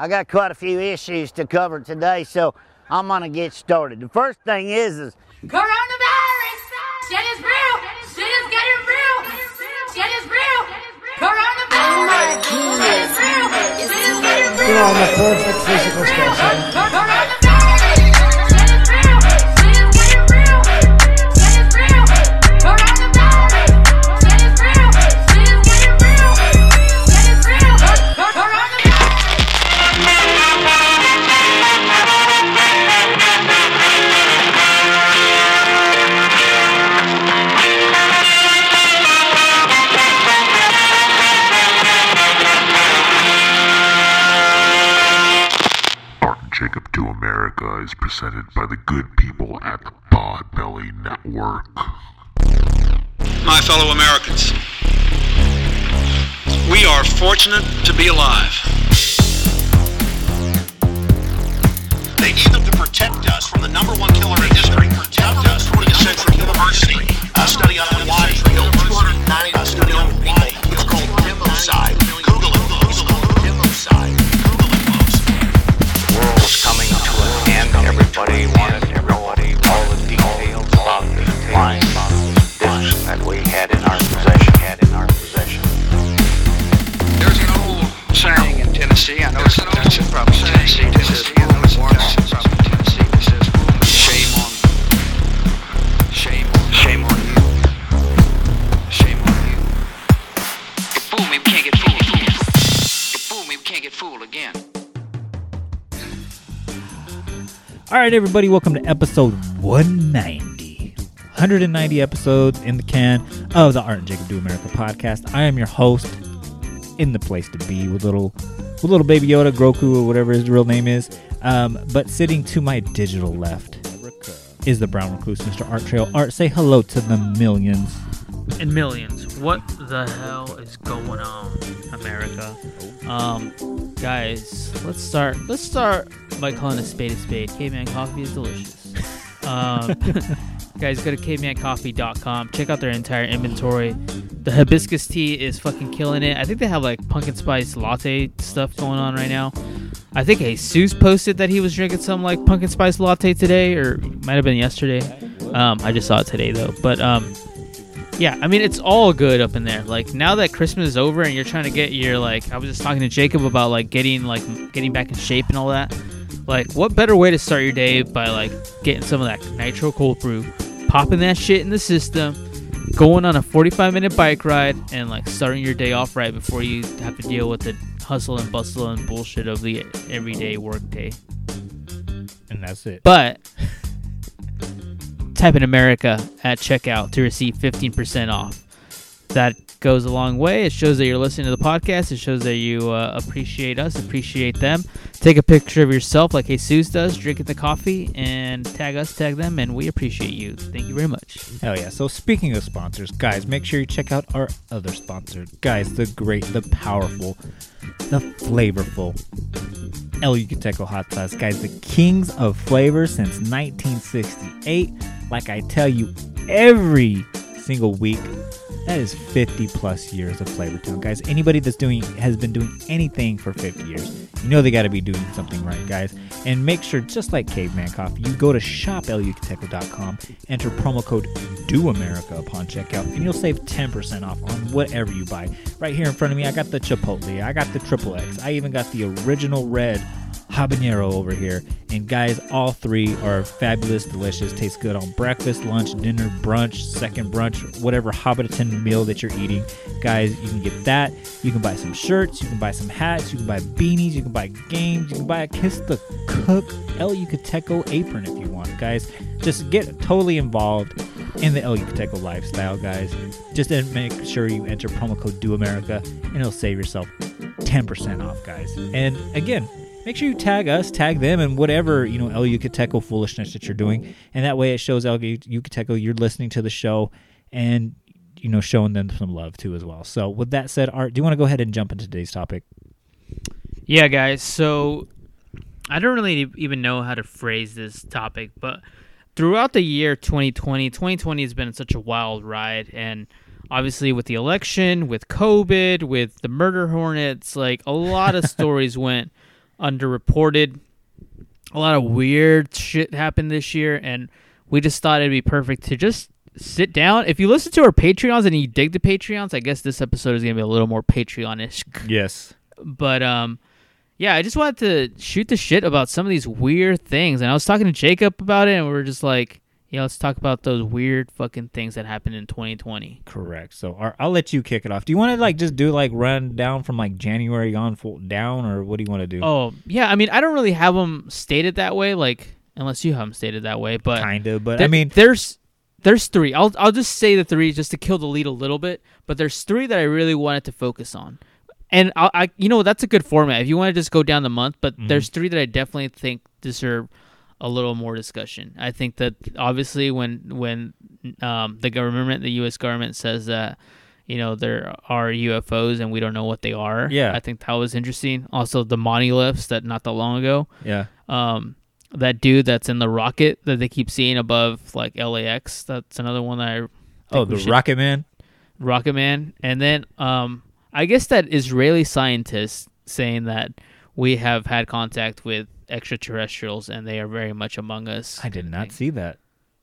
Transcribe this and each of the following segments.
I got quite a few issues to cover today, so I'm gonna get started. The first thing is, is Coronavirus! Shit is real! Shit is getting real! Shit is real! Coronavirus! Shit is real! Shit is getting real! You know, I'm a perfect physical specimen. Presented by the good people at the Podbelly Network. My fellow Americans, we are fortunate to be alive. They need them to protect us from the number one killer in history. Protect us from the Central University. A study on why killed 290 a study on why it's called democide. Google it. Democide. Google it, folks. world's coming. Everybody wanted to all the details about the flying discs that we had in our possession. Had in our possession. There's an old saying in Tennessee. I know it's Tennessee, probably Tennessee. Tennessee, All right, everybody, welcome to episode 190. 190 episodes in the can of the Art and Jacob Do America podcast. I am your host in the place to be with little with little baby Yoda, Grogu, or whatever his real name is. Um, but sitting to my digital left is the brown recluse, Mr. Art Trail. Art, say hello to the millions. And millions. What the hell is going on, America? Um, guys, let's start. Let's start by calling a spade a spade. Caveman coffee is delicious. Um, guys, go to cavemancoffee.com. Check out their entire inventory. The hibiscus tea is fucking killing it. I think they have like pumpkin spice latte stuff going on right now. I think Jesus posted that he was drinking some like pumpkin spice latte today, or might have been yesterday. Um, I just saw it today though. But um, yeah, I mean it's all good up in there. Like now that Christmas is over and you're trying to get your like I was just talking to Jacob about like getting like getting back in shape and all that. Like what better way to start your day by like getting some of that nitro cold brew, popping that shit in the system, going on a 45 minute bike ride and like starting your day off right before you have to deal with the hustle and bustle and bullshit of the everyday work day. And that's it. But type in America at checkout to receive 15% off. That goes a long way. It shows that you're listening to the podcast. It shows that you uh, appreciate us, appreciate them. Take a picture of yourself like Jesus does, drinking the coffee, and tag us, tag them, and we appreciate you. Thank you very much. Hell yeah. So speaking of sponsors, guys, make sure you check out our other sponsor. Guys, the great, the powerful, the flavorful El Yucateco hot sauce. Guys, the kings of flavor since 1968. Like I tell you every single week, that is 50 plus years of Flavor Town. Guys, anybody that's doing has been doing anything for 50 years, you know they got to be doing something right, guys. And make sure, just like Caveman Coffee, you go to shopelucateco.com, enter promo code DOAmerica upon checkout, and you'll save 10% off on whatever you buy. Right here in front of me, I got the Chipotle, I got the Triple X, I even got the original red habanero over here. And guys, all three are fabulous, delicious, taste good on breakfast, lunch, dinner, brunch, second brunch, whatever Hobbiton meal that you're eating. Guys, you can get that. You can buy some shirts, you can buy some hats, you can buy beanies, you can buy games, you can buy a Kiss the Cook El Yucateco apron if you want, guys. Just get totally involved in the El Yucateco lifestyle, guys. Just make sure you enter promo code DoAmerica and it'll save yourself 10% off, guys. And again, make sure you tag us, tag them, and whatever you know El Yucateco foolishness that you're doing, and that way it shows El Yucateco you're listening to the show, and you know showing them some love too as well. So with that said, Art, do you want to go ahead and jump into today's topic? Yeah, guys. So I don't really even know how to phrase this topic, but throughout the year 2020, 2020 has been such a wild ride, and obviously with the election, with COVID, with the murder hornets, like a lot of stories went underreported. A lot of weird shit happened this year, and we just thought it'd be perfect to just sit down. If you listen to our Patreons and you dig the Patreons, I guess this episode is gonna be a little more Patreon-ish. Yes. But um, yeah, I just wanted to shoot the shit about some of these weird things, and I was talking to Jacob about it, and we are just like, yeah, let's talk about those weird fucking things that happened in 2020. Correct. So Ar- I'll let you kick it off. Do you want to like just do like run down from like January on full down, or what do you want to do? Oh yeah, I mean, I don't really have them stated that way, like unless you have them stated that way, but kind of. But I mean, there's there's three. I'll I'll just say the three just to kill the lead a little bit, but there's three that I really wanted to focus on. And I, I you know, that's a good format. If you want to just go down the month, but Mm-hmm. there's three that I definitely think deserve a little more discussion. I think that obviously when when um, the government, the U.S. government says that you know there are UFOs and we don't know what they are. Yeah. I think that was interesting. Also, the monoliths that not that long ago yeah. um that dude that's in the rocket that they keep seeing above like LAX. That's another one that I Oh, the should- Rocket Man. Rocket Man. And then um I guess that Israeli scientist saying that we have had contact with extraterrestrials and they are very much among us. I did not see that.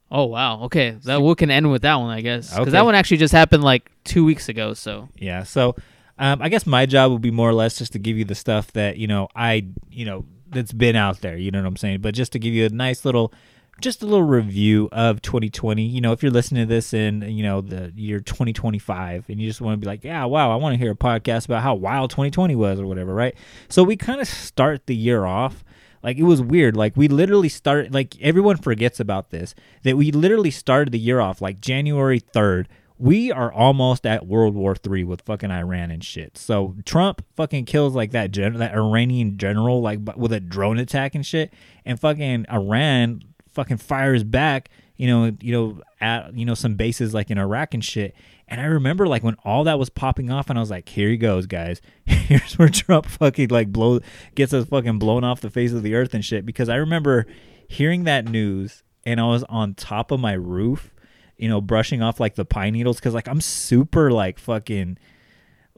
Oh wow. Okay. That we can end with that one, I guess. Cuz Okay. that one actually just happened like 2 weeks ago, so Yeah. So, um, I guess my job would be more or less just to give you the stuff that you know I you know that's been out there. You know what I'm saying? But just to give you a nice little, just a little review of 2020. You know, if you're listening to this in you know the year 2025 and you just want to be like, yeah, wow, I want to hear a podcast about how wild 2020 was or whatever, right? So we kind of start the year off. Like it was weird. Like we literally started. Like everyone forgets about this. That we literally started the year off like January third. We are almost at World War Three with fucking Iran and shit. So Trump fucking kills like that gen- that Iranian general like with a drone attack and shit, and fucking Iran fucking fires back. You know, you know, at you know some bases like in Iraq and shit. And I remember like when all that was popping off, and I was like, "Here he goes, guys. Here's where Trump fucking like blow gets us fucking blown off the face of the earth and shit." Because I remember hearing that news, and I was on top of my roof, you know, brushing off like the pine needles because like I'm super like fucking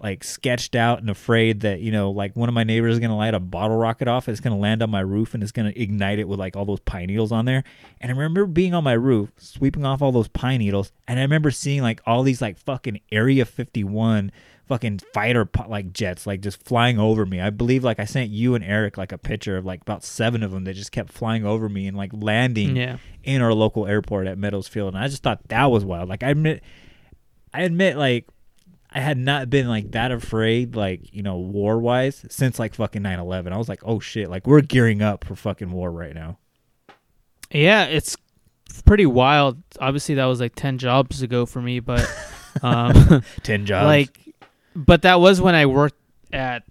like sketched out and afraid that you know like one of my neighbors is gonna light a bottle rocket off it's gonna land on my roof and it's gonna ignite it with like all those pine needles on there. And i remember being on my roof sweeping off all those pine needles and i remember seeing like all these like fucking area 51 fucking fighter like jets like just flying over me. I believe like i sent you and eric like a picture of like about seven of them that just kept flying over me and like landing Yeah. in our local airport at meadows field and i just thought that was wild. Like i admit i admit like I had not been like that afraid, like, you know, war wise since like fucking 9 11. I was like, oh shit, like we're gearing up for fucking war right now. Yeah, it's pretty wild. Obviously, that was like ten jobs ago for me, but um, 10 jobs. like, but that was when I worked at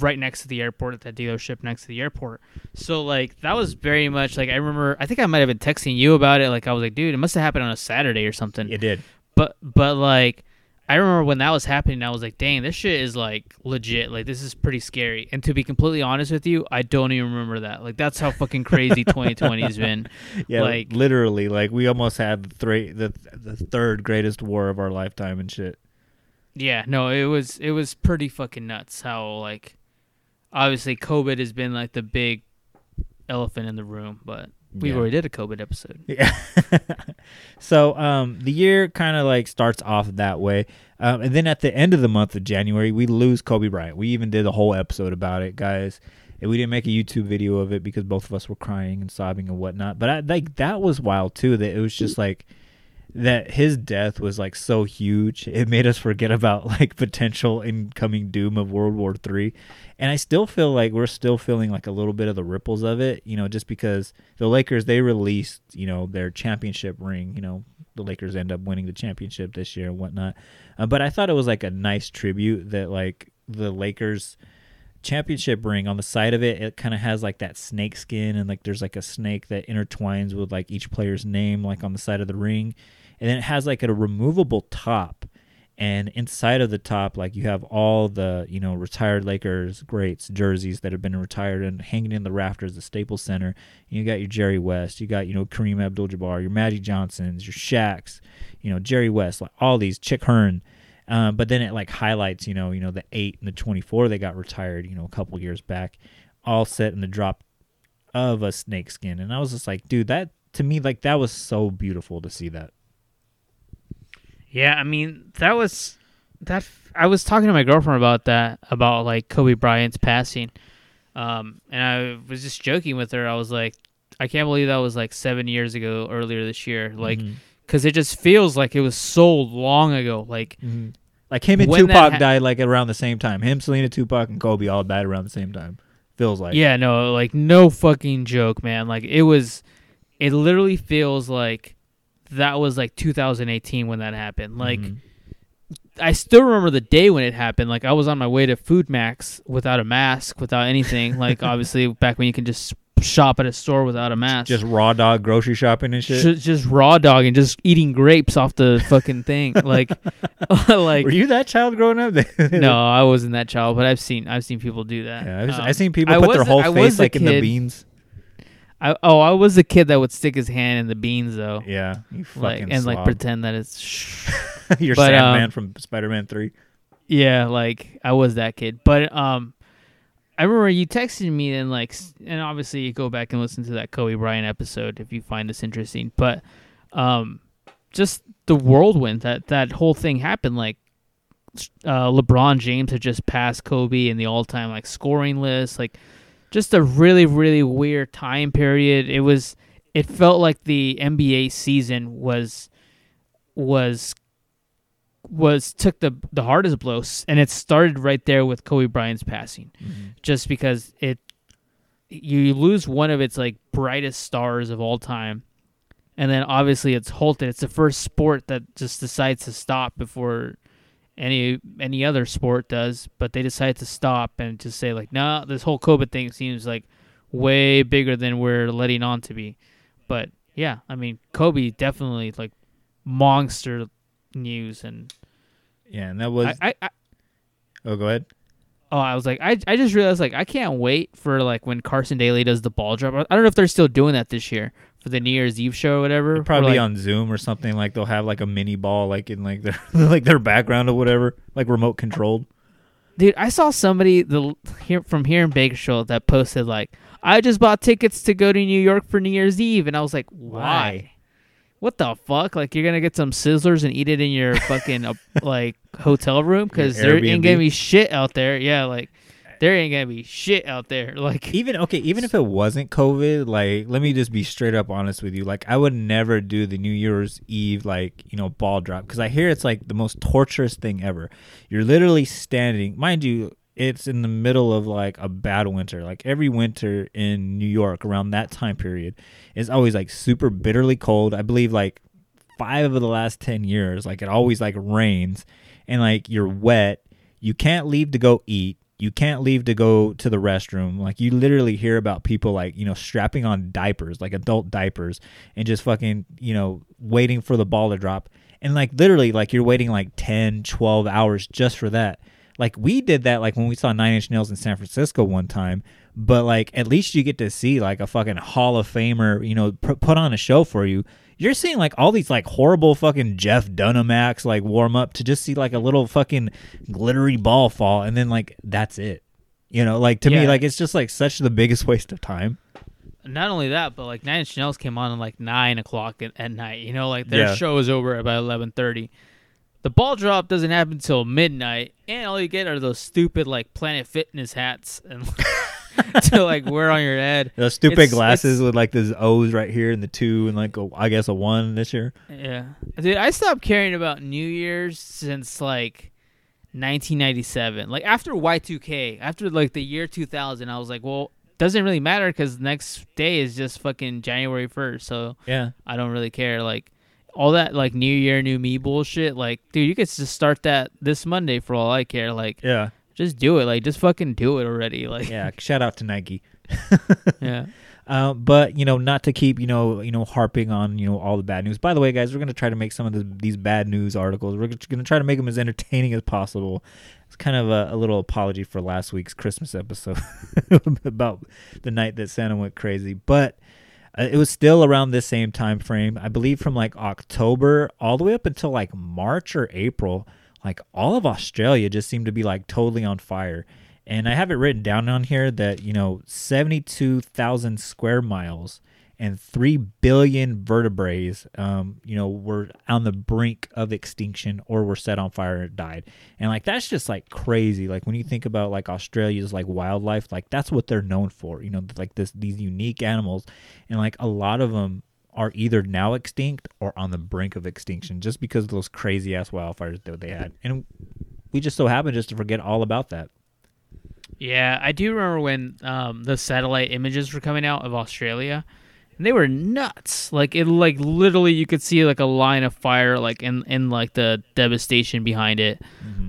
right next to the airport at that dealership next to the airport. So like that was very much like I remember. I think I might have been texting you about it. Like I was like, dude, it must have happened on a Saturday or something. it did. But but like I remember when that was happening, I was like, dang, this shit is like legit. Like this is pretty scary. And to be completely honest with you, I don't even remember that. Like that's how fucking crazy 2020 has been. Yeah, like literally, like we almost had the, three, the, the third greatest war of our lifetime and shit. Yeah, no, it was it was pretty fucking nuts how like obviously COVID has been like the big elephant in the room, but we Yeah. already did a COVID episode. Yeah. so um, the year kind of like starts off that way, um, and then at the end of the month of January, we lose Kobe Bryant. We even did a whole episode about it, guys. And we didn't make a YouTube video of it because both of us were crying and sobbing and whatnot. But I, like that was wild too. That it was just like that his death was like so huge it made us forget about like potential incoming doom of world war three. And i still feel like we're still feeling like a little bit of the ripples of it you know just because the lakers they released you know their championship ring you know the lakers end up winning the championship this year and whatnot. Uh, but i thought it was like a nice tribute that like the lakers championship ring on the side of it it kind of has like that snake skin and like there's like a snake that intertwines with like each player's name like on the side of the ring and then it has like a removable top. And inside of the top like you have all the you know retired lakers greats jerseys that have been retired and hanging in the rafters the staples center. You got your jerry west. You got you know kareem abdul-jabbar your magic johnsons your Shaqs, you know jerry west like all these chick hearn. Um, but then it like highlights, you know, you know the eight and the twenty four they got retired, you know, a couple years back all set in the drop of a snake skin, and I was just like, dude, that to me like that was so beautiful to see that. Yeah, I mean that was that. I was talking to my girlfriend about that, about like Kobe Bryant's passing, um, and I was just joking with her. I was like, I can't believe that was like seven years ago, earlier this year, like, because it just feels like it was so long ago. Like, Like him and When Tupac ha- died like around the same time. Him, Selena, Tupac, and Kobe all died around the same time. Feels like yeah, no, like no fucking joke, man. Like it was, it literally feels like that was like 2018 when that happened. Like. Mhm. I still remember the day when it happened. Like I was on my way to FoodMaxx without a mask, without anything. like obviously back when you can just shop at a store without a mask. just raw dog grocery shopping and shit. just, just raw dog and just eating grapes off the fucking thing. Like, like Were you that child growing up? no, I wasn't that child, but I've seen I've seen people do that. Yeah, I've, Um, I've seen people I put their whole I face like in the beans. I, oh, I was the kid that would stick his hand in the beans though, Yeah, you like fucking and like pretend that it's. You're but, Sandman um, from Spider-Man Three. Yeah, like I was that kid. But um I remember you texted me and like and obviously you go back and listen to that Kobe Bryant episode if you find this interesting. But um just the whirlwind that that whole thing happened like uh LeBron James had just passed Kobe in the all-time like scoring list like just a really really weird time period. It was it felt like the NBA season was was was took the the hardest blows, and it started right there with Kobe Bryant's passing, mm-hmm. just because it you lose one of its like brightest stars of all time, and then obviously it's halted. It's the first sport that just decides to stop before any any other sport does, but they decide to stop and just say like, nah, this whole COVID thing seems like way bigger than we're letting on to be. But yeah, I mean, Kobe definitely like monster news and Yeah, and that was. I, I, I oh, go ahead. oh I was like I I just realized like I can't wait for like when Carson Daly does the ball drop. I don't know if they're still doing that this year for the New Year's Eve show or whatever. It'll or, probably like, on Zoom or something. Like they'll have like a mini ball, like in like their like their background or whatever, like remote controlled. Dude, I saw somebody the here from here in Bakersfield that posted like, "I just bought tickets to go to New York for New Year's Eve," and I was like, "Why? Why? What the fuck? Like, you're gonna get some sizzlers and eat it in your fucking uh, like hotel room because there ain't gonna be shit out there. Yeah, like there ain't gonna be shit out there. Like, Even okay, even if it wasn't COVID, like let me just be straight up honest with you. Like I would never do the New Year's Eve like you know ball drop because I hear it's like the most torturous thing ever. You're literally standing, mind you. It's in the middle of like a bad winter. Like every winter in New York around that time period is always like super bitterly cold. I believe like five of the last 10 years like it always like rains and like you're wet you can't leave to go eat you can't leave to go to the restroom. Like you literally hear about people like you know strapping on diapers like adult diapers and just fucking you know waiting for the ball to drop. And like literally like you're waiting like 10 12 hours just for that. Like we did that like when we saw nine inch nails in san francisco one time. But like at least you get to see like a fucking hall of famer you know put on a show for you you're seeing like all these like horrible fucking jeff dunham acts like warm up to just see like a little fucking glittery ball fall and then like that's it you know like to me like it's just like such the biggest waste of time not only that, but like Nine Inch Nails came on at like nine o'clock at, at night. You know, like their Yeah. show is over about eleven thirty. The ball drop doesn't happen until midnight, and all you get are those stupid like Planet Fitness hats and to like wear on your head. those stupid It's- glasses it's- with like this o's right here and the two and like a, i guess a one this year Yeah, dude, I stopped caring about New Year's since like 1997. Like after Y2K, after like the year 2000, I was like, well, doesn't really matter because next day is just fucking January 1st. So yeah I don't really care. Like all that like New Year, New Me bullshit. Like, dude, you could just start that this Monday for all I care. Like, yeah just do it. Like, just fucking do it already. Like, yeah shout out to nike yeah. Uh, but you know, not to keep you know you know harping on you know all the bad news. By the way, guys, we're gonna try to make some of the, these bad news articles. We're gonna try to make them as entertaining as possible. It's kind of a, a little apology for last week's Christmas episode about the night that Santa went crazy, but uh, it was still around this same time frame. I believe from like October all the way up until like March or April. Like all of Australia just seemed to be like totally on fire. And I have it written down on here that, you know, 72,000 square miles and 3 billion vertebrates, um, you know, were on the brink of extinction or were set on fire and died. And like, that's just like crazy. Like when you think about like Australia's like wildlife, like that's what they're known for, you know, like this, these unique animals. And like a lot of them are either now extinct or on the brink of extinction just because of those crazy ass wildfires that they had. And we just so happen just to forget all about that. Yeah, I do remember when um, the satellite images were coming out of Australia, and they were nuts. Like it, like literally, you could see like a line of fire, like in in like the devastation behind it.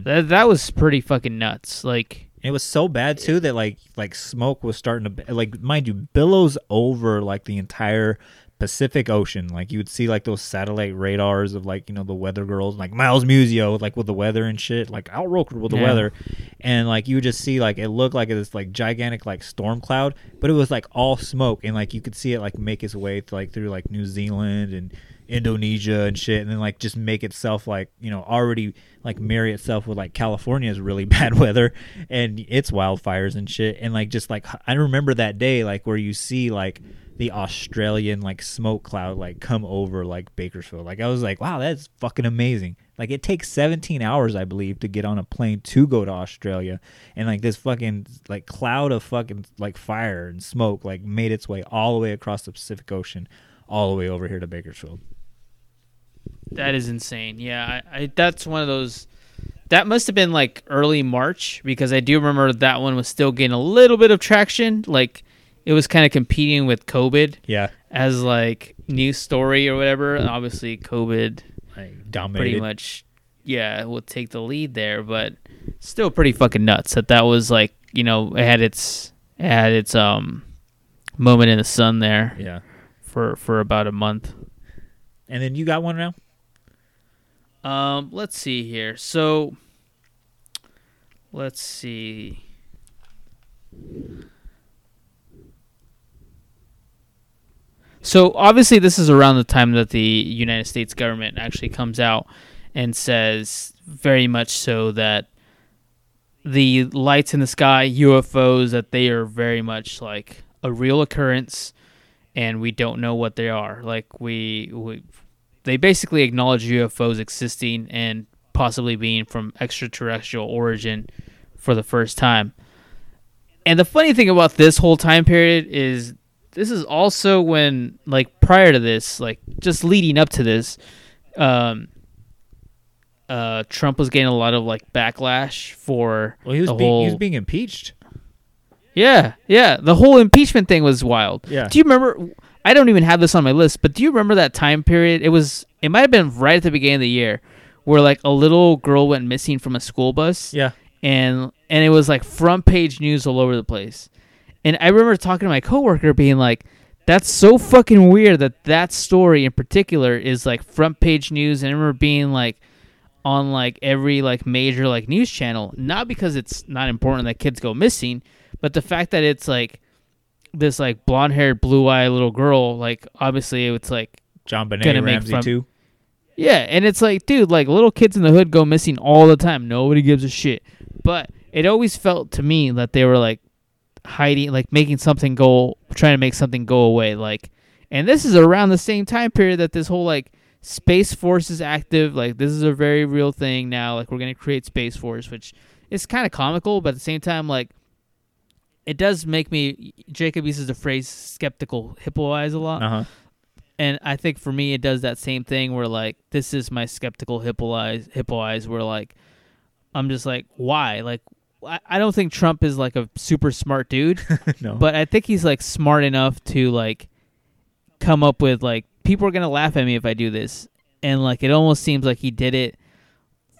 That that was pretty fucking nuts. Like It was so bad too that like like smoke was starting to like mind you billows over like the entire Pacific Ocean. Like you would see like those satellite radars of like you know the weather girls like Miles Musio like with the weather and shit like Al Roker with the Yeah. weather, and like you would just see like it looked like this like gigantic like storm cloud, but it was like all smoke and like you could see it like make its way th- like through like New Zealand and Indonesia and shit, and then like just make itself like you know already like marry itself with like California's really bad weather and its wildfires and shit, and like just like I remember that day like where you see like the Australian like smoke cloud like come over like Bakersfield. Like I was like, wow, that's fucking amazing. Like it takes 17 hours, I believe, to get on a plane to go to Australia, and like this fucking like cloud of fucking like fire and smoke like made its way all the way across the Pacific Ocean, all the way over here to Bakersfield. that is insane. Yeah, I, I that's one of those. That must have been like early March because I do remember that one was still getting a little bit of traction. Like it was kind of competing with COVID Yeah, as like news story or whatever. And obviously, COVID like dominated. pretty much yeah will take the lead there but still pretty fucking nuts that that was like you know it had its it had its um moment in the sun there Yeah, for for about a month and then you got one now. um let's see here so let's see So obviously, this is around the time that the United States government actually comes out and says very much so that the lights in the sky, UFOs, that they are very much like a real occurrence, and we don't know what they are. Like we, we they basically acknowledge UFOs existing and possibly being from extraterrestrial origin for the first time. And the funny thing about this whole time period is this is also when like prior to this, like just leading up to this, um uh Trump was getting a lot of like backlash for Well, he was being, whole he was being impeached. yeah, yeah. The whole impeachment thing was wild. Yeah. Do you remember? I don't even have this on my list, but do you remember that time period? It was. It might have been right at the beginning of the year, where like a little girl went missing from a school bus. Yeah, And and it was like front page news all over the place. And I remember talking to my coworker, being like, "That's so fucking weird that that story in particular is like front page news." And I remember being like on like every like major like news channel not because it's not important that kids go missing but the fact that it's like this like blonde haired blue eyed little girl like obviously it's like JonBenét Ramsey fun- too. yeah and it's like dude like little kids in the hood go missing all the time nobody gives a shit but it always felt to me that they were like hiding like making something go trying to make something go away like and this is around the same time period that this whole like space force is active like this is a very real thing now like we're going to create space force which is kind of comical but at the same time like it does make me jacob uses the phrase skeptical hippo eyes a lot Uh huh. and I think for me it does that same thing where like this is my skeptical hippo eyes hippo eyes where like I'm just like why like I, don't think Trump is like a super smart dude no, but I think he's like smart enough to like come up with like people are gonna laugh at me if I do this and like it almost seems like he did it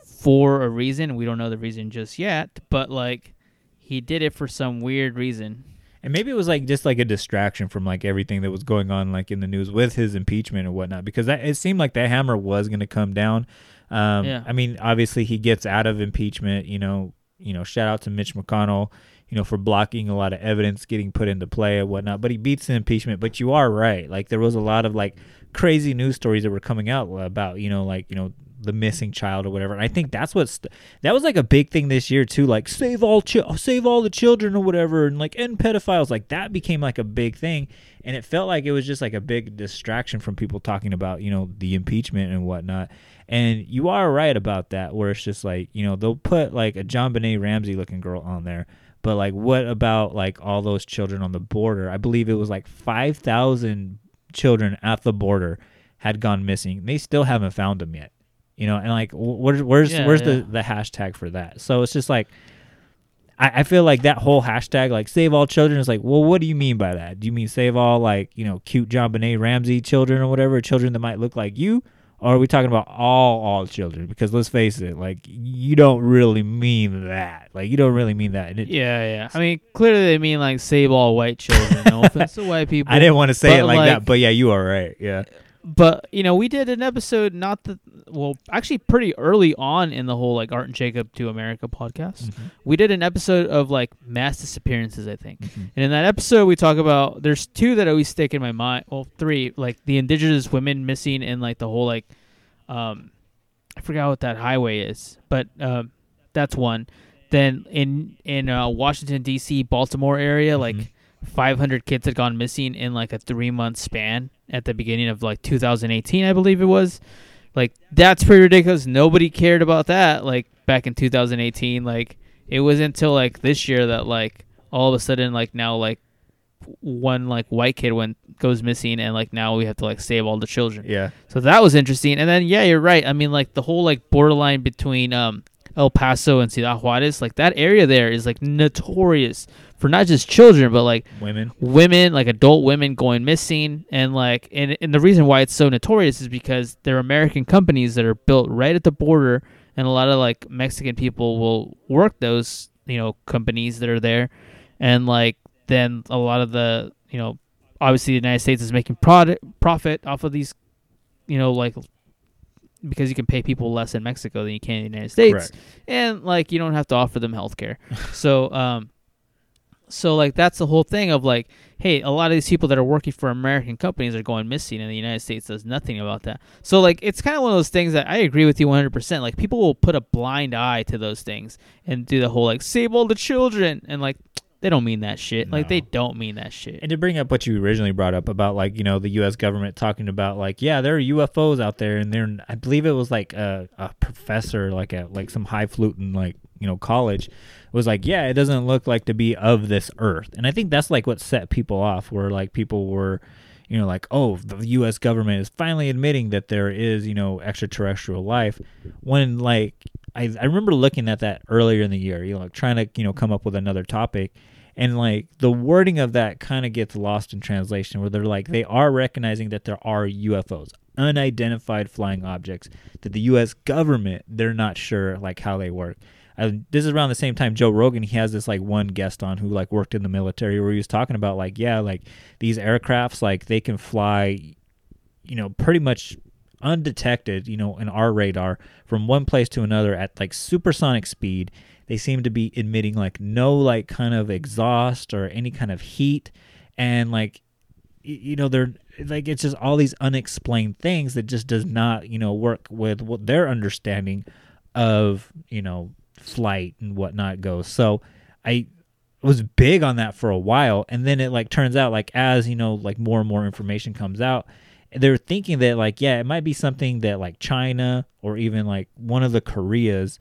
for a reason we don't know the reason just yet but like he did it for some weird reason And maybe it was like just like a distraction from like everything that was going on like in the news with his impeachment or whatnot because that it seemed like that hammer was going to come down. Um, Yeah. I mean, obviously he gets out of impeachment. You know, you know, shout out to Mitch McConnell. You know, for blocking a lot of evidence getting put into play and whatnot. But he beats the impeachment. But you are right. Like there was a lot of like crazy news stories that were coming out about you know like you know the missing child or whatever. And I think that's what's that was like a big thing this year too, like save all chi- save all the children or whatever, and like end pedophiles. Like that became like a big thing, and it felt like it was just like a big distraction from people talking about you know the impeachment and whatnot. And you are right about that, where it's just like you know they'll put like a JonBenét Ramsey looking girl on there. But like, what about like all those children on the border? I believe it was like five thousand children at the border had gone missing. They still haven't found them yet. You know, and like, wh- where's where's Yeah, where's yeah. the the hashtag for that? So it's just like, I, I feel like that whole hashtag, like save all children, is like, well, what do you mean by that? Do you mean save all like you know cute JonBenét Ramsey children or whatever, children that might look like you? Or are we talking about all all children? Because let's face it, like you don't really mean that. Like you don't really mean that. And it, Yeah, yeah. I mean, clearly they mean like save all white children. No offense to white people. I didn't want to say it like, like- that, but yeah, you are right. Yeah. But you know we did an episode not the well actually pretty early on in the whole like art and jacob to america podcast. We did an episode of like mass disappearances i think. And in that episode we talk about there's two that always stick in my mind well three like the indigenous women missing and like the whole like um i forgot what that highway is but um that's one. Then in in uh, washington dc baltimore area like 500 kids had gone missing in like a three month span at the beginning of like 2018, I believe it was. Like that's pretty ridiculous. Nobody cared about that. Like back in 2018, like it was until like this year that like all of a sudden like now like one like white kid went goes missing and like now we have to like save all the children. Yeah. So that was interesting. And then yeah, you're right. I mean like the whole like borderline between um El Paso and Ciudad Juarez, like that area there is like notorious for not just children but like Women. women like adult women going missing. And like and, and the reason why it's so notorious is because they're american companies that are built right at the border. And a lot of like mexican people will work those you know companies that are there. And like then a lot of the you know obviously the united states is making product profit off of these you know like because you can pay people less in mexico than you can in the united states. And like you don't have to offer them health care. So um so like that's the whole thing of like hey a lot of these people that are working for american companies are going missing and the united states does nothing about that. So like it's kind of one of those things that i agree with you 100% like people will put a blind eye to those things and do the whole like save all the children and like they don't mean that shit like they don't mean that shit And to bring up what you originally brought up about like you know the U.S. government talking about like yeah there are UFOs out there and they're I believe it was like a, a professor like at like some highfalutin like you know college was like yeah it doesn't look like to be of this earth and I think that's like what set people off where like people were you know like oh the U.S. government is finally admitting that there is you know extraterrestrial life when like I, I remember looking at that earlier in the year you know like trying to you know come up with another topic and like the wording of that kind of gets lost in translation where they're like they are recognizing that there are UFOs unidentified flying objects that the US government they're not sure like how they work this is around the same time Joe Rogan he has this like one guest on who like worked in the military where he was talking about like yeah like these aircrafts like they can fly you know pretty much undetected, you know, in our radar from one place to another at like supersonic speed. They seem to be emitting like no like kind of exhaust or any kind of heat and like you know they're like it's just all these unexplained things that just does not, you know, work with what their understanding of, you know, flight and whatnot goes. So I was big on that for a while and then it like turns out like as you know like more and more information comes out they're thinking that like yeah it might be something that like china or even like one of the koreas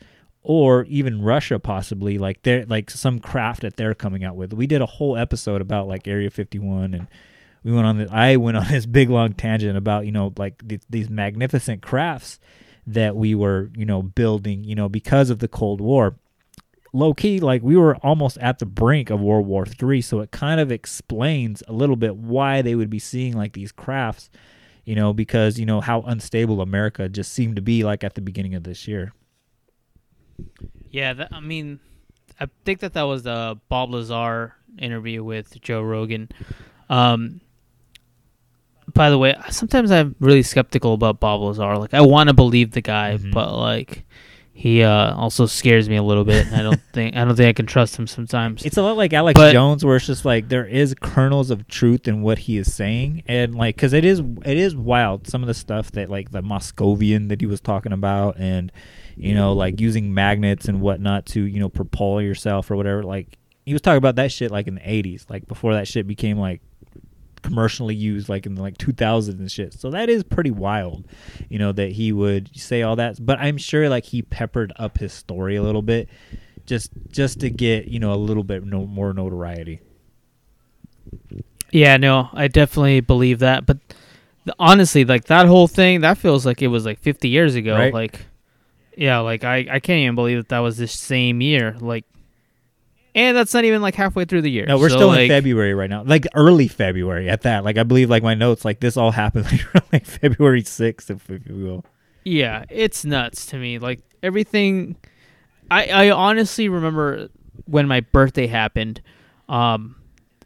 or even russia possibly like they're like some craft that they're coming out with we did a whole episode about like area 51 and we went on the, i went on this big long tangent about you know like th- these magnificent crafts that we were you know building you know because of the cold war low key, like we were almost at the brink of World War Three, so it kind of explains a little bit why they would be seeing like these crafts, you know, because you know how unstable America just seemed to be like at the beginning of this year. Yeah, that, I mean, I think that that was the Bob Lazar interview with Joe Rogan. Um, by the way, sometimes I'm really skeptical about Bob Lazar. Like, I want to believe the guy, but like, he uh, also scares me a little bit. I don't think I don't think I can trust him sometimes. It's a lot like Alex But- Jones, where it's just like there is kernels of truth in what he is saying, and like because it is it is wild some of the stuff that like the Moscovium that he was talking about, and you know like using magnets and whatnot to you know propel yourself or whatever. Like he was talking about that shit like in the '80s, like before that shit became like commercially used like in the like 2000s and shit so that is pretty wild you know that he would say all that but i'm sure like he peppered up his story a little bit just just to get you know a little bit no, more notoriety Yeah, no, I definitely believe that. But th- honestly, like that whole thing, that feels like it was like 50 years ago. Right. Like, yeah, like I, I can't even believe that that was this same year. Like, and that's not even like halfway through the year. no we're So, still in february right now like early february at that like i believe like my notes like this all happened like, like february 6th if, if you will Yeah, it's nuts to me. Like everything. I I honestly remember when my birthday happened, um,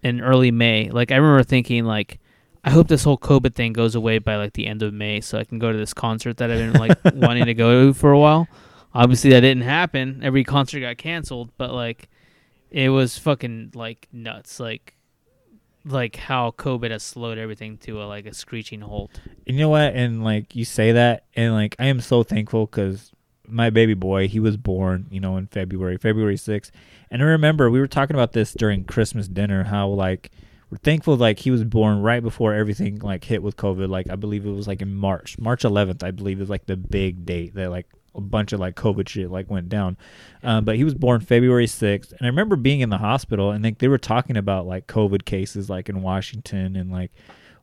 in early May. Like I remember thinking like. I hope this whole COVID thing goes away by like the end of May, so I can go to this concert that I've been like wanting to go to for a while. Obviously, that didn't happen. Every concert got canceled, but like, it was fucking like nuts. Like, like how COVID has slowed everything to a like a screeching halt. you know what and like you say that and like i am so thankful because my baby boy he was born you know in february february 6th and i remember we were talking about this during christmas dinner how like we're thankful like he was born right before everything like hit with covid. Like i believe it was like in march march 11th i believe is like the big date that like a bunch of like covid shit like went down. Um, but he was born february 6th and i remember being in the hospital and like they were talking about like covid cases like in washington and like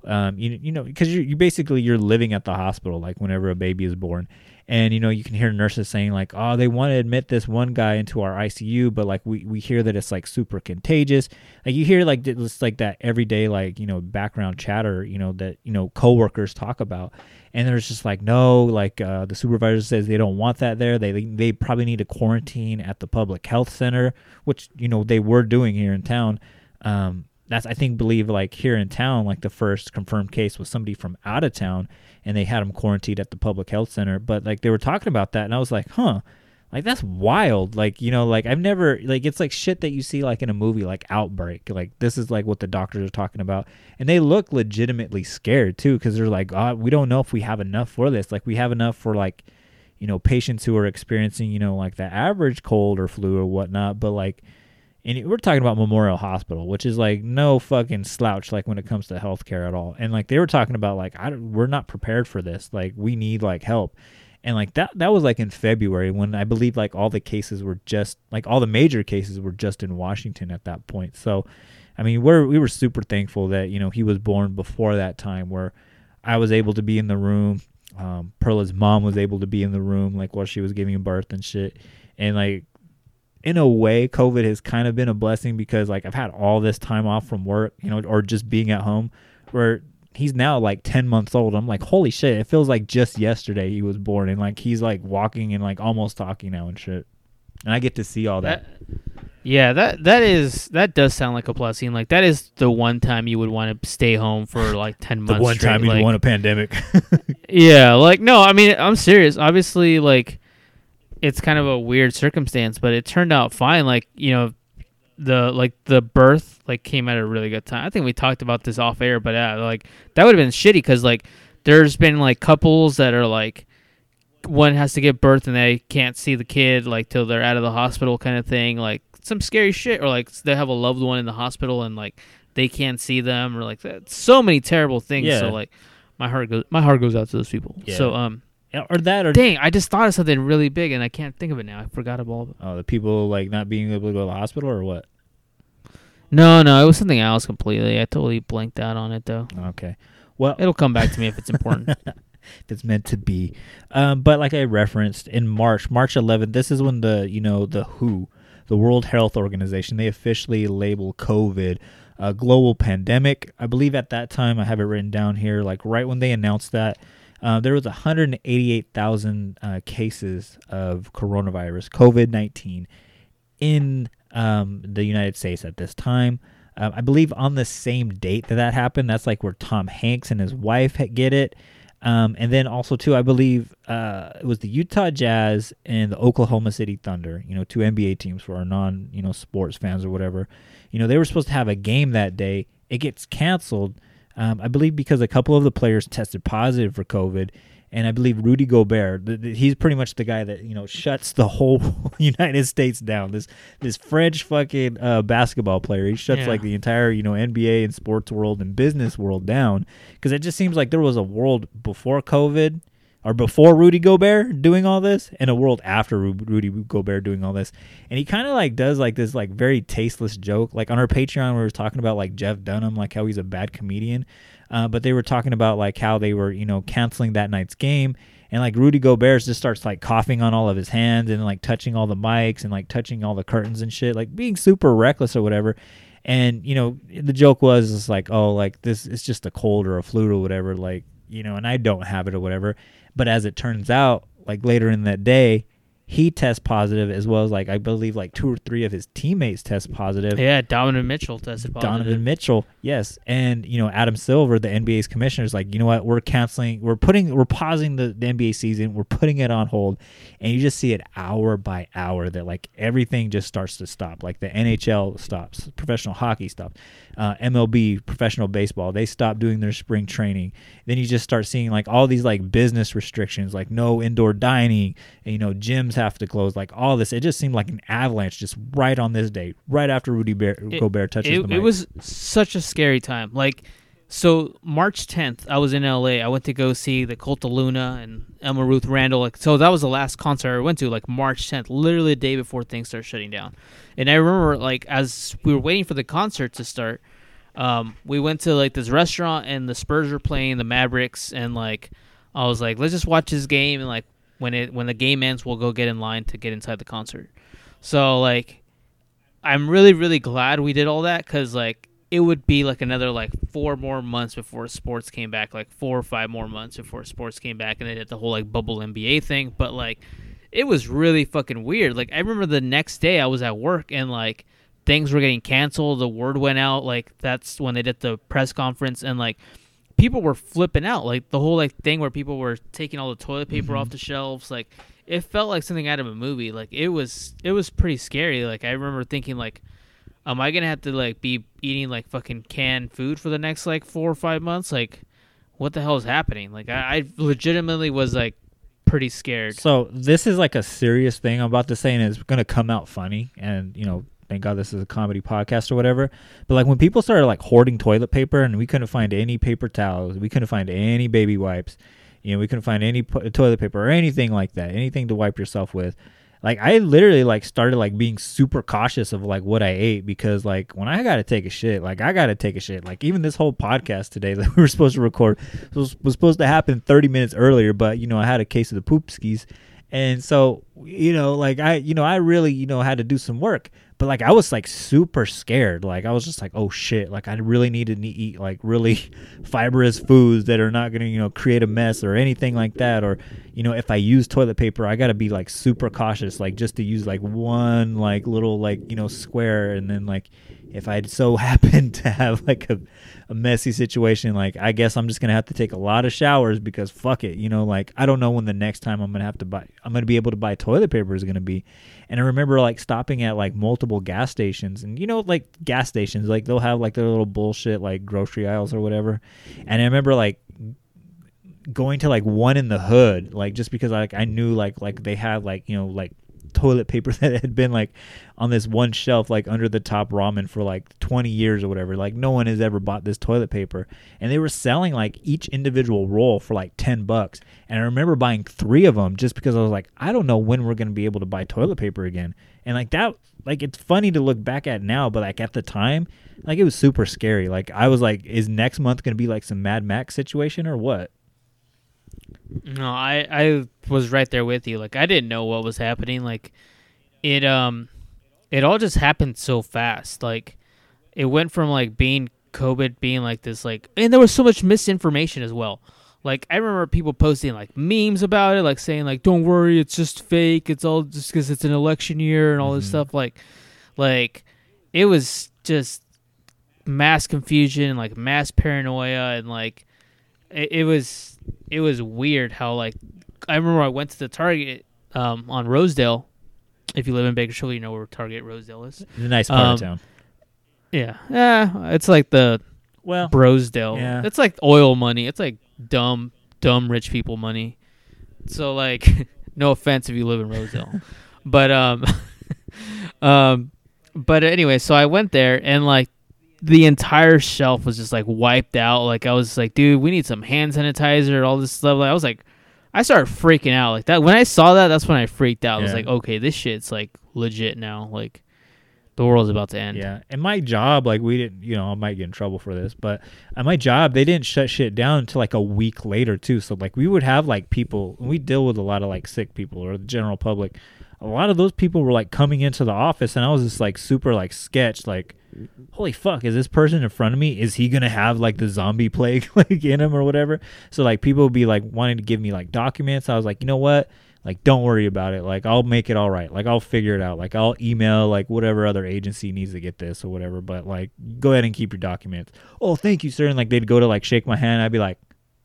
um, you, you know because you, you basically you're living at the hospital like whenever a baby is born. And you know you can hear nurses saying like oh they want to admit this one guy into our icu but like we, we hear that it's like super contagious. Like you hear like it's like that everyday like you know background chatter you know that you know coworkers talk about. And there's just like no like uh, the supervisor says they don't want that there. They they probably need to quarantine at the public health center which you know they were doing here in town. Um, that's I think believe like here in town, like the first confirmed case was somebody from out of town, and they had him quarantined at the public health center. But like they were talking about that, and I was like, huh, like that's wild. Like you know, like I've never like it's like shit that you see like in a movie, like Outbreak. Like this is like what the doctors are talking about, and they look legitimately scared too, because they're like, oh, we don't know if we have enough for this. Like we have enough for like you know patients who are experiencing you know like the average cold or flu or whatnot, but like and we're talking about Memorial Hospital, which is like no fucking slouch, like when it comes to healthcare at all. And like they were talking about, like I we're not prepared for this. Like we need like help. And like that, that was like in February when I believe like all the cases were just like all the major cases were just in Washington at that point. So, I mean, we're we were super thankful that you know he was born before that time where I was able to be in the room. Um, Perla's mom was able to be in the room like while she was giving birth and shit. And like in a way, COVID has kind of been a blessing because like I've had all this time off from work, you know, or just being at home. Where he's now like ten months old. I'm like, holy shit! It feels like just yesterday he was born, and like he's like walking and like almost talking now and shit. And I get to see all that. Yeah, that that is that does sound like a blessing. Like that is the one time you would want to stay home for like ten months. the one straight. time you like, want a pandemic. Yeah, like no, I mean I'm serious. Obviously, like it's kind of a weird circumstance, but it turned out fine. Like you know, the like the birth like came at a really good time. I think we talked about this off air, but yeah, like that would have been shitty because like there's been like couples that are like one has to give birth and they can't see the kid like till they're out of the hospital kind of thing like some scary shit or like they have a loved one in the hospital and like they can't see them or like that so many terrible things Yeah. so like my heart goes my heart goes out to those people Yeah. so um or that, or dang i just thought of something really big and i can't think of it now i forgot about it oh, the people like not being able to go to the hospital or what? no no it was something else completely i totally blanked out on it though Okay, well, it'll come back to me if it's important if it's meant to be. Um, but like I referenced in March, March 11th, this is when the you know the WHO, the World Health Organization, they officially label COVID a global pandemic. I believe at that time I have it written down here, like right when they announced that. Uh, there was 188,000 uh, cases of coronavirus, COVID 19, in um, the United States at this time. Um, I believe on the same date that that happened, that's like where Tom Hanks and his wife get it. Um, and then also too, I believe uh, it was the Utah Jazz and the Oklahoma City Thunder. You know, two NBA teams for our non you know sports fans or whatever. You know, they were supposed to have a game that day. It gets canceled, um, I believe, because a couple of the players tested positive for COVID. And I believe Rudy Gobert, th- th- he's pretty much the guy that you know shuts the whole United States down. This this French fucking uh, basketball player, he shuts Yeah. like the entire you know NBA and sports world and business world down because it just seems like there was a world before COVID or before Rudy Gobert doing all this and a world after Rudy Gobert doing all this. And he kind of like does like this like very tasteless joke. Like on our Patreon, we were talking about like Jeff Dunham, like how he's a bad comedian. Uh, but they were talking about like how they were, you know, canceling that night's game. And like Rudy Gobert just starts like coughing on all of his hands and like touching all the mics and like touching all the curtains and shit, like being super reckless or whatever. And you know, the joke was it's like, oh, like this it's just a cold or a flu or whatever, like you know, and I don't have it or whatever. But as it turns out, like later in that day, he tests positive as well as like I believe like two or three of his teammates test positive. Yeah, Donovan Mitchell tested positive. Donovan Mitchell, yes, and you know Adam Silver, the NBA's commissioner, is like, you know what, we're canceling, we're putting, we're pausing the, the NBA season, we're putting it on hold, and you just see it hour by hour that like everything just starts to stop. Like the NHL stops, professional hockey stops, uh, MLB, professional baseball, they stop doing their spring training. Then you just start seeing like all these like business restrictions, like no indoor dining, and, you know gyms have to close, like all this. It just seemed like an avalanche just right on this day, right after Rudy Bear, It- Gobert touches it, the it was such a scary time. Like, so March 10th, I was in LA. I went to go see the Cult of Luna and Emma Ruth Rundle. Like, so that was the last concert I went to, like March 10th, literally the day before things started shutting down. And I remember, like, as we were waiting for the concert to start, um, we went to like this restaurant and the Spurs were playing the Mavericks, and like, I was like, let's just watch this game, and like, when it when the game ends, we'll go get in line to get inside the concert. So like, I'm really really glad we did all that because like it would be like another like four more months before sports came back, like four or five more months before sports came back, and they did the whole like bubble NBA thing. But like, it was really fucking weird. Like I remember the next day I was at work and like things were getting canceled. The word went out like that's when they did the press conference and like people were flipping out. Like the whole like thing where people were taking all the toilet paper off mm-hmm. the shelves. Like it felt like something out of a movie. Like it was it was pretty scary. Like I remember thinking like am I gonna have to like be eating like fucking canned food for the next like four or five months? Like, what the hell is happening? Like, I, I legitimately was like pretty scared. So this is like a serious thing I'm about to say, and it's gonna come out funny. And you know, thank God this is a comedy podcast or whatever. But like when people started like hoarding toilet paper, and we couldn't find any paper towels, we couldn't find any baby wipes, you know, we couldn't find any po- toilet paper or anything like that, anything to wipe yourself with. Like I literally like started like being super cautious of like what I ate because like when I gotta take a shit, like I gotta take a shit. Like even this whole podcast today that we were supposed to record was, was supposed to happen 30 minutes earlier, but you know I had a case of the poop skis, and so you know like I you know I really you know had to do some work. But like I was like super scared. Like I was just like, oh shit! Like I really need to eat like really fibrous foods that are not gonna you know create a mess or anything like that. Or you know if I use toilet paper, I gotta be like super cautious. Like just to use like one like little like you know square, and then like if I so happen to have like a, a messy situation, like I guess I'm just gonna have to take a lot of showers because fuck it, you know, like I don't know when the next time I'm gonna have to buy, I'm gonna be able to buy toilet paper is gonna be. And I remember like stopping at like multiple gas stations, and you know, like gas stations, like they'll have like their little bullshit like grocery aisles or whatever. And I remember like going to like one in the hood, like just because like I knew like like they had like you know like toilet paper that had been like on this one shelf like under the top ramen for like 20 years or whatever. Like no one has ever bought this toilet paper. And they were selling like each individual roll for like 10 bucks. And i remember buying three of them just because i was like i don't know when we're going to be able to buy toilet paper again. And like that like it's funny to look back at now but like at the time like it was super scary. Like i was like is next month going to be like some mad max situation or what No, I I was right there with you. Like I didn't know what was happening. Like it um it all just happened so fast. Like it went from like being COVID being like this like and there was so much misinformation as well. Like I remember people posting like memes about it, like saying like "Don't worry, it's just fake. It's all just because it's an election year and all this stuff." Like, like it was just mass confusion, like mass paranoia, and like it, it was it was weird how like I remember I went to the Target um, on Rosedale. If you live in Bakersfield, you know where Target Rosedale is. It's a nice part Um, of town. Yeah, yeah, it's like the Well, Rosedale. yeah. It's like oil money. It's like dumb, dumb rich people money. So like, no offense if you live in Rosedale, but um, um, but anyway, so I went there and like the entire shelf was just like wiped out. Like I was like, dude, we need some hand sanitizer, and all this stuff. Like I was like, I started freaking out like that. When I saw that, that's when I freaked out. I was like, okay, this shit's like legit now. Like the world's about to end. Yeah, and my job, like we didn't, you know, I might get in trouble for this, but at my job, they didn't shut shit down until like a week later too. So like we would have like people, and we deal with a lot of like sick people or the general public. A lot of those people were like coming into the office, and I was just like super like sketched, like, holy fuck, is this person in front of me? Is he gonna have like the zombie plague like in him or whatever? So like people would be like wanting to give me like documents. I was like, you know what? like don't worry about it like i'll make it all right like i'll figure it out like i'll email like whatever other agency needs to get this or whatever but like go ahead and keep your documents oh thank you sir and like they'd go to like shake my hand i'd be like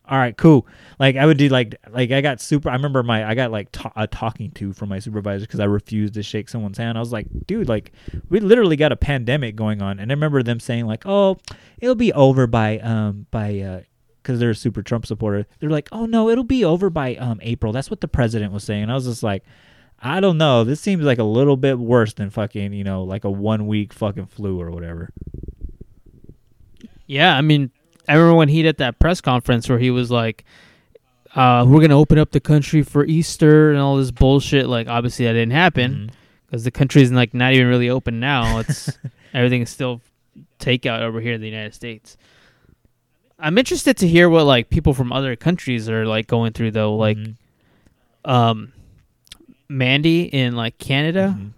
all right cool like i would do like like i got super i remember my i got like ta- a talking to from my supervisor because i refused to shake someone's hand i was like dude like we literally got a pandemic going on and i remember them saying like oh it'll be over by um by uh because they're a super Trump supporter. They're like, "Oh no, it'll be over by um April." That's what the president was saying. And I was just like, I don't know. This seems like a little bit worse than fucking, you know, like a one week fucking flu or whatever. Yeah, I mean, I remember when he did that press conference where he was like, uh, "We're gonna open up the country for Easter and all this bullshit." Like, obviously that didn't happen because the country's like not even really open now. It's everything is still takeout over here in the United States. I'm interested to hear what like people from other countries are like going through though. Like, Mhm. um, Mandy in like Canada, Mhm.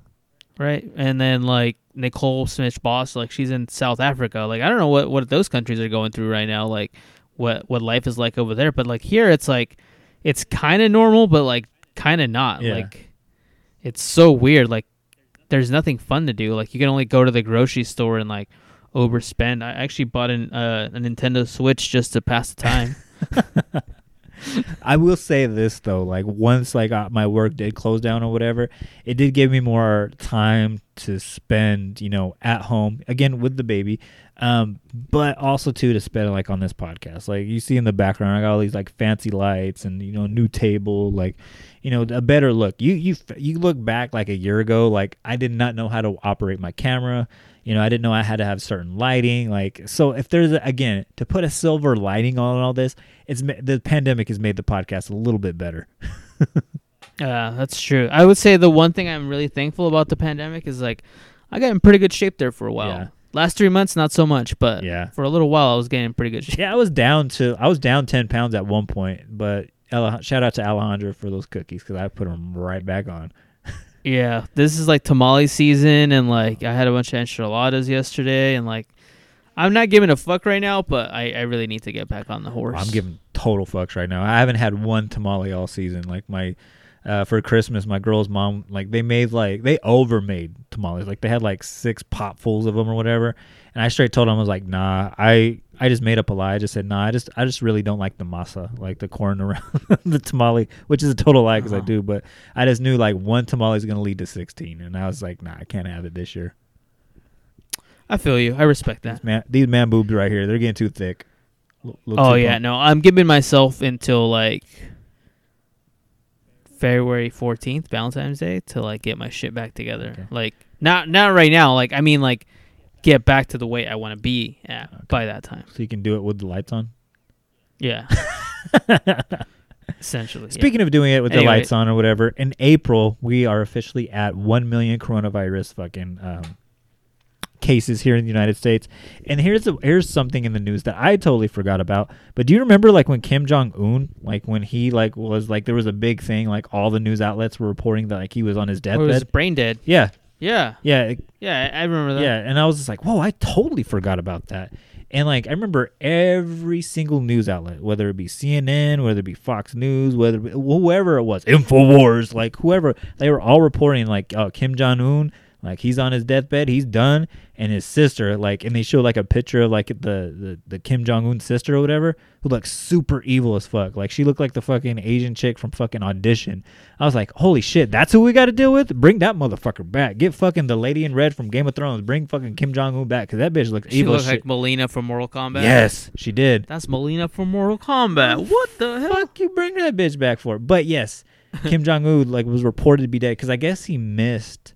right? And then like Nicole Smith Boss, like she's in South Africa. Like I don't know what what those countries are going through right now. Like what what life is like over there. But like here, it's like it's kind of normal, but like kind of not. Yeah. Like it's so weird. Like there's nothing fun to do. Like you can only go to the grocery store and like overspend. I actually bought an uh, a Nintendo Switch just to pass the time. I will say this though, like once like uh, my work did close down or whatever, it did give me more time to spend, you know, at home again with the baby, um, but also too to spend like on this podcast. Like you see in the background, I got all these like fancy lights and you know new table, like you know a better look. You you you look back like a year ago, like I did not know how to operate my camera. You know, I didn't know I had to have certain lighting. Like, so if there's a, again to put a silver lighting on all this, it's the pandemic has made the podcast a little bit better. Yeah, that's true. I would say the one thing I'm really thankful about the pandemic is like I got in pretty good shape there for a while. Yeah. Last three months, not so much, but Yeah. for a little while, I was getting pretty good shape. Yeah, I was down to I was down ten pounds at one point, but shout out to Alejandra for those cookies because I put them right back on. Yeah, this is like tamale season, and like I had a bunch of enchiladas yesterday, and like I'm not giving a fuck right now, but I, I really need to get back on the horse. I'm giving total fucks right now. I haven't had one tamale all season. Like my uh, for Christmas, my girl's mom like they made like they overmade tamales. Like they had like six potfuls of them or whatever. And I straight told them I was like, nah. I I just made up a lie. I just said, nah. I just I just really don't like the masa, like the corn around the tamale, which is a total lie because I Uh-huh. do. But I just knew like one tamale is gonna lead to sixteen, and I was like, nah, I can't have it this year. I feel you. I respect that. Man, these man boobs right here, they're getting too thick. L- Oh yeah, no, I'm giving myself until like February 14th, Valentine's Day, to like get my shit back together. Okay. Like not not right now. Like I mean, like get back to the weight I want to be at by that time. So you can do it with the lights on. Yeah. Essentially. yeah. Speaking of doing it with the lights on or whatever, in April we are officially at one million coronavirus fucking um, cases here in the United States. And here's a, here's something in the news that I totally forgot about. But do you remember like when Kim Jong Un, like when he like was like there was a big thing, like all the news outlets were reporting that like he was on his deathbed. brain dead. Yeah, Yeah. yeah, it- Yeah, I I remember that. yeah. And I was just like, whoa, I totally forgot about that. And like I remember every single news outlet, whether it be CNN, whether it be Fox News, whether it be, whoever it was, Infowars, like whoever, they were all reporting like uh, Kim Jong Un, Like he's on his deathbed, he's done, and his sister, like, and they show like a picture of like the the, the Kim Jong Un sister or whatever, who looks super evil as fuck. Like she looked like the fucking Asian chick from fucking Audition. I was like, holy shit, that's who we got to deal with. Bring that motherfucker back. Get fucking the lady in red from Game of Thrones. Bring fucking Kim Jong Un back because that bitch looks She evil. looked as like. Mileena from Mortal Kombat. yes, she did. That's Mileena from Mortal Kombat. What the hell? Fuck you, bring that bitch back for. But yes, Kim Jong Un like was reported to be dead because I guess he missed,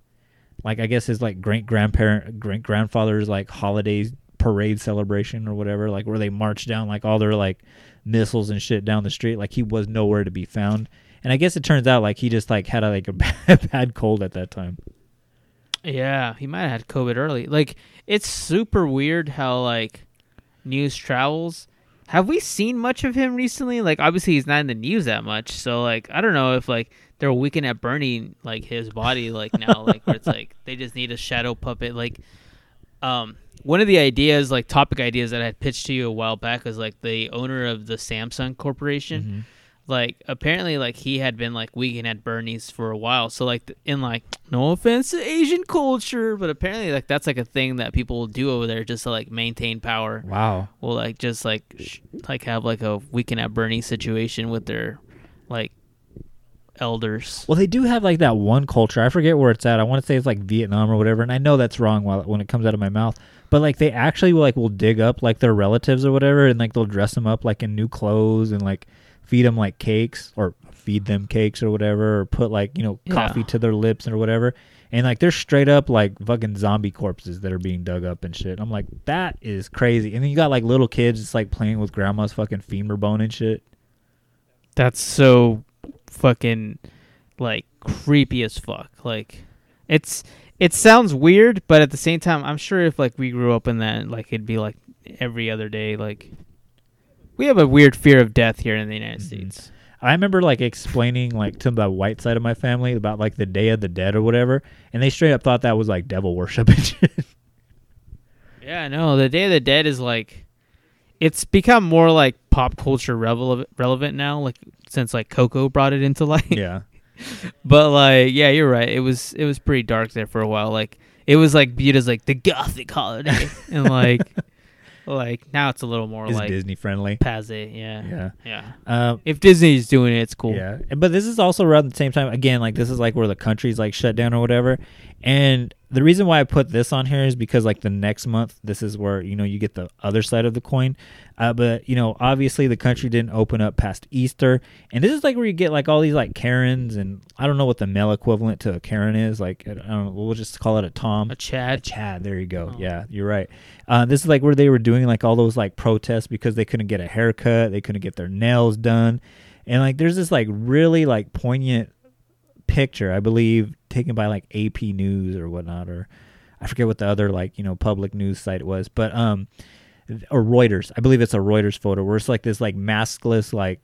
like I guess his like great grandparent, great grandfather's like holidays parade celebration or whatever, like where they marched down like all their like missiles and shit down the street. Like he was nowhere to be found. And I guess it turns out like he just like had a, like a bad, bad cold at that time. Yeah, he might have had COVID early. Like, it's super weird how like news travels. Have we seen much of him recently? Like, obviously he's not in the news that much, so like I don't know if like they're weekend at Bernie like his body like now like where it's like they just need a shadow puppet like. Um, one of the ideas, like topic ideas that I had pitched to you a while back, was like the owner of the Samsung Corporation like apparently like he had been like weekend at Bernie's for a while. So like in like no offense to Asian culture, but apparently like that's like a thing that people will do over there just to like maintain power. Wow. Will like just like sh- like have like a weekend at Bernie situation with their like elders. Well, they do have like that one culture. I forget where it's at. I want to say it's like Vietnam or whatever, and I know that's wrong while when it comes out of my mouth. But like they actually will, like will dig up like their relatives or whatever, and like they'll dress them up like in new clothes and like feed them like cakes or feed them cakes or whatever, or put like you know Yeah. coffee to their lips or whatever. And like they're straight up like fucking zombie corpses that are being dug up and shit. I'm like, that is crazy. And then you got like little kids just like playing with grandma's fucking femur bone and shit. That's so fucking like creepy as fuck. Like it's it sounds weird, but at the same time, I'm sure if like we grew up in that, like it'd be like every other day. Like we have a weird fear of death here in the United mm-hmm. States. I remember like explaining like to the white side of my family about like the Day of the Dead or whatever, and they straight up thought that was like devil worship and shit. Yeah, no, the Day of the Dead is like it's become more like pop culture relevant relevant now, like since like Coco brought it into light. yeah. But like, yeah, you're right. It was it was pretty dark there for a while. Like it was like viewed as like the gothic holiday, and like like now it's a little more It's like Disney friendly. passe. Yeah, Yeah. yeah. Um, If Disney's doing it, it's cool. Yeah, but this is also around the same time. Again, like this is like where the country's like shut down or whatever. And the reason why I put this on here is because like the next month, this is where you know you get the other side of the coin. Uh, but you know, obviously the country didn't open up past Easter, and this is like where you get like all these like Karens, and I don't know what the male equivalent to a Karen is. Like I don't know, we'll just call it a Tom. A Chad. Chad. There you go. Oh. Yeah, you're right. Uh, this is like where they were doing like all those like protests because they couldn't get a haircut, they couldn't get their nails done, and like there's this like really like poignant picture, I believe, taken by like AP News or whatnot, or I forget what the other like you know public news site was, but um, or Reuters. I believe it's a Reuters photo where it's like this like maskless like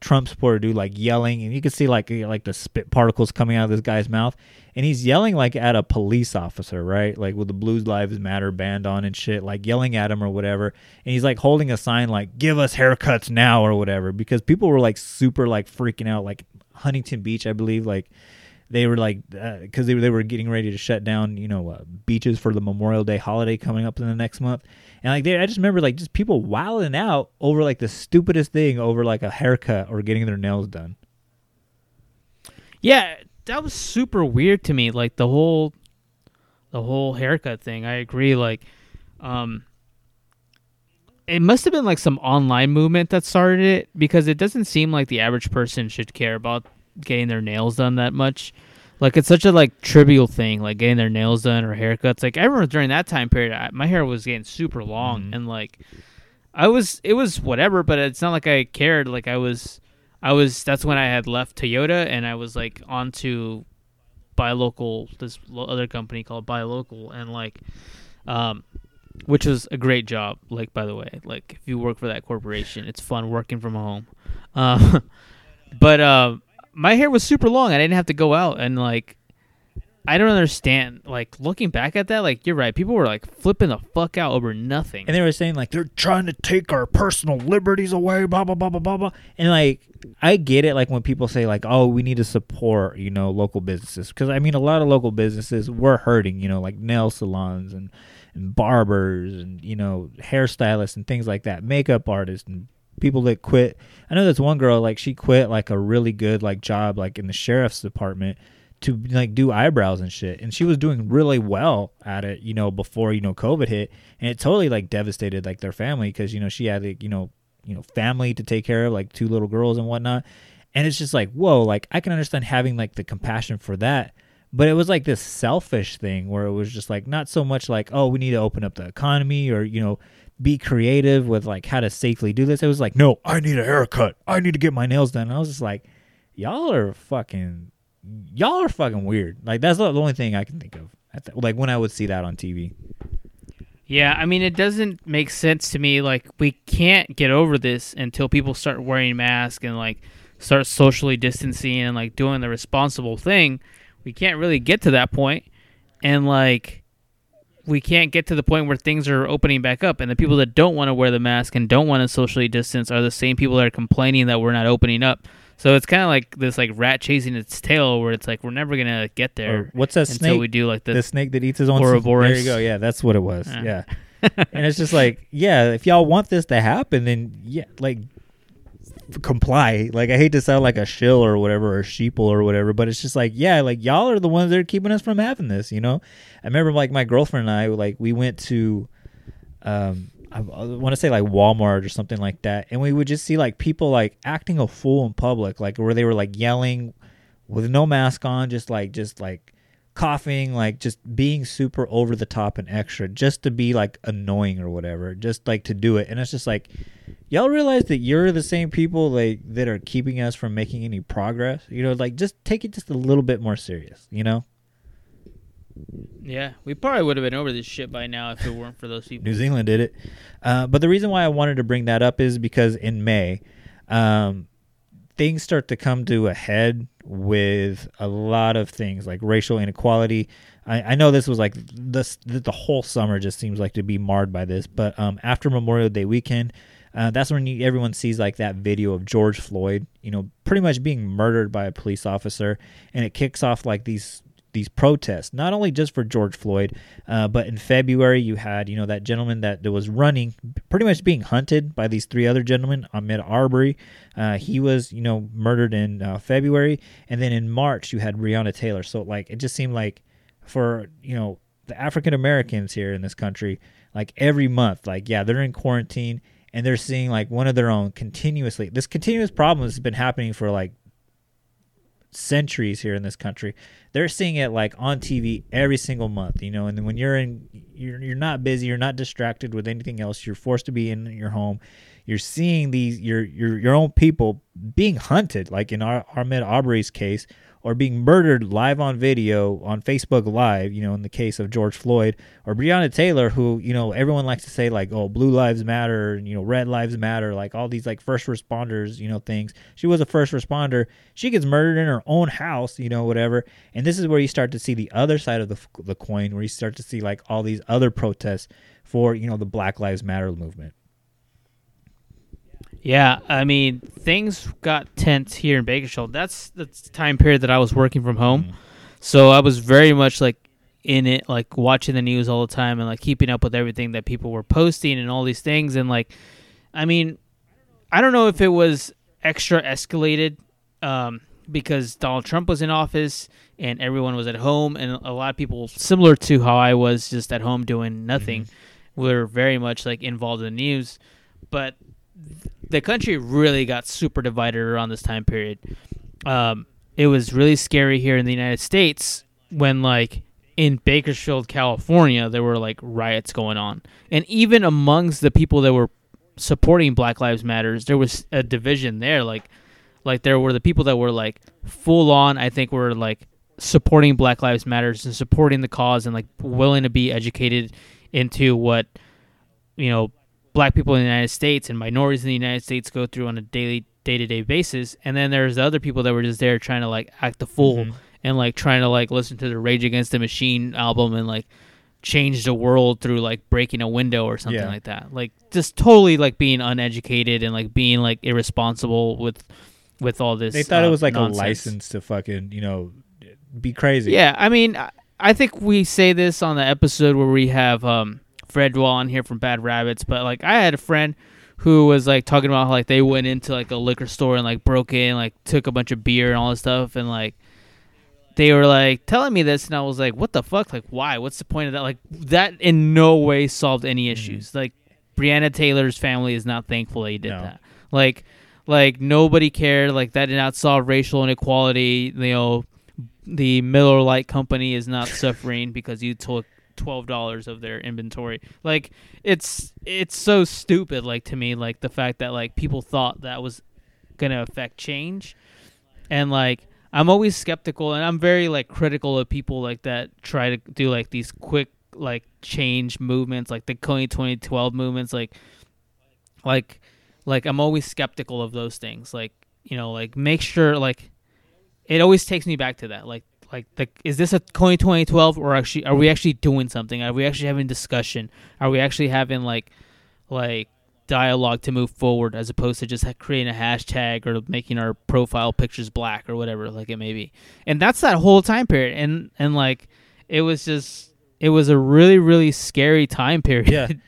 Trump supporter dude like yelling, and you can see like like the spit particles coming out of this guy's mouth, and he's yelling like at a police officer, right? Like with the Blues Lives Matter band on and shit, like yelling at him or whatever, and he's like holding a sign like "Give us haircuts now" or whatever, because people were like super like freaking out, like Huntington Beach, I believe, like they were like because they, they were getting ready to shut down you know uh, beaches for the memorial day holiday coming up in the next month and like they, i just remember like just people wilding out over like the stupidest thing over like a haircut or getting their nails done Yeah, that was super weird to me. Like the whole, the whole haircut thing. I agree. Like, um, it must have been like some online movement that started it because it doesn't seem like the average person should care about getting their nails done that much. Like it's such a like trivial thing, like getting their nails done or haircuts. Like I remember during that time period, I, my hair was getting super long, and like I was, it was whatever. But it's not like I cared. Like I was, I was. That's when I had left Toyota, and I was like on to buy local. This other company called Buy Local, and like, um, which was a great job. Like by the way, like if you work for that corporation, it's fun working from home. Uh, but um, my hair was super long. I didn't have to go out, and like, I don't understand. Like looking back at that, like you're right. People were like flipping the fuck out over nothing. and they were saying like they're trying to take our personal liberties away, blah blah blah blah blah blah. And like I get it, like when people say like, oh, we need to support you know local businesses because I mean a lot of local businesses were hurting, you know, like nail salons and and barbers and you know hairstylists and things like that, makeup artists and people that quit. I know there's one girl like she quit like a really good like job like in the sheriff's department to like do eyebrows and shit. And she was doing really well at it you know before you know covid hit. And it totally like devastated like their family because you know she had like, you know you know family to take care of like two little girls and whatnot. And it's just like whoa like i can understand having like the compassion for that but it was like this selfish thing where it was just like not so much like oh we need to open up the economy or you know be creative with like how to safely do this it was like no i need a haircut i need to get my nails done and i was just like y'all are fucking y'all are fucking weird like that's the only thing i can think of like when i would see that on tv Yeah, I mean, it doesn't make sense to me. Like, we can't get over this until people start wearing masks and like start socially distancing and like doing the responsible thing. We can't really get to that point, and like, we can't get to the point where things are opening back up. And the people that don't want to wear the mask and don't want to socially distance are the same people that are complaining that we're not opening up. So it's kind of like this like rat chasing its tail, where it's like we're never gonna get there. Or what's that until snake? we do like the, the snake that eats his own Ouroboros. There you go. Yeah, that's what it was. Yeah. Yeah. and it's just like, yeah, if y'all want this to happen, then yeah, like comply. Like I hate to sound like a shill or whatever or sheeple or whatever, but it's just like, yeah, like y'all are the ones that are keeping us from having this, you know? I remember like my girlfriend and I like we went to um I, want to say like Walmart or something like that, and we would just see like people like acting a fool in public, like where they were like yelling with no mask on, just like just like coughing, like just being super over the top and extra, just to be like annoying or whatever, just like to do it. And it's just like, y'all realize that you're the same people like that are keeping us from making any progress. You know, like just take it just a little bit more serious. You know, yeah, we probably would have been over this shit by now if it weren't for those people. New Zealand did it. Uh, but the reason why I wanted to bring that up is because in May, um, things start to come to a head with a lot of things like racial inequality. I, I know this was like this the, the whole summer just seems like to be marred by this, but um, after Memorial Day weekend, uh, that's when you, everyone sees like that video of George Floyd, you know, pretty much being murdered by a police officer, and it kicks off like these these protests, not only just for George Floyd, uh, but in February you had you know that gentleman that, was running, pretty much being hunted by these three other gentlemen, Ahmaud Arbery. Uh, he was you know murdered in uh, February, and then in March you had Breonna Taylor. So like it just seemed like for you know the African Americans here in this country, like every month, like yeah they're in quarantine and they're seeing like one of their own continuously. This continuous problem has been happening for like centuries here in this country. They're seeing it like on TV every single month, you know. And then when you're in, you're you're not busy, you're not distracted with anything else. You're forced to be in your home. You're seeing these your your your own people being hunted, like in our Ahmaud Arbery's case, or being murdered live on video on Facebook Live. You know, in the case of George Floyd or Breonna Taylor, who you know everyone likes to say like, oh, blue lives matter, and, you know, red lives matter, like all these like first responders, you know, things. She was a first responder. She gets murdered in her own house, you know, whatever. And this is where you start to see the other side of the the coin, where you start to see like all these other protests for you know the Black Lives Matter movement. Yeah, I mean, things got tense here in Bakersfield. That's the time period that I was working from home. So I was very much like in it, like watching the news all the time and like keeping up with everything that people were posting and all these things. And like, I mean, I don't know if it was extra escalated um, because Donald Trump was in office and everyone was at home, and a lot of people, similar to how I was just at home doing nothing, were very much like involved in the news. But the country really got super divided around this time period. Um, it was really scary here in the United States when, like, in Bakersfield, California, there were like riots going on, and even amongst the people that were supporting Black Lives Matters, there was a division there. Like, like there were the people that were like full on. I think were like supporting Black Lives Matters and supporting the cause and like willing to be educated into what you know black people in the United States and minorities in the United States go through on a daily day to day basis. And then there's the other people that were just there trying to like act the fool and like trying to like listen to the Rage Against the Machine album and like change the world through like breaking a window or something Yeah. like that. Like just totally like being uneducated and like being like irresponsible with with all this. They thought uh, it was like nonsense. a license to fucking you know be crazy. Yeah, I mean, I think we say this on the episode where we have um, Fredwell on here from Bad Rabbits, but like I had a friend who was like talking about how like they went into like a liquor store and like broke in, like took a bunch of beer and all this stuff, and like they were like telling me this, and I was like, what the fuck? Like, why? What's the point of that? Like, that in no way solved any Mm-hmm. issues. Like, Breonna Taylor's family is not thankful that he did No. that. Like, like nobody cared. Like that did not solve racial inequality. You know, the Miller Lite company is not suffering because you took twelve dollars of their inventory. Like it's it's so stupid. Like to me, like the fact that like people thought that was gonna affect change, and like I'm always skeptical, and I'm very like critical of people like that try to do like these quick like change movements, like the Kony 2012 movements, like like like I'm always skeptical of those things. Like you know, like make sure like it always takes me back to that. Like like the is this a Kony 2012 or actually are we actually doing something? Are we actually having discussion? Are we actually having like like dialogue to move forward as opposed to just creating a hashtag or making our profile pictures black or whatever like it may be. And that's that whole time period and and like it was just it was a really really scary time period. Yeah.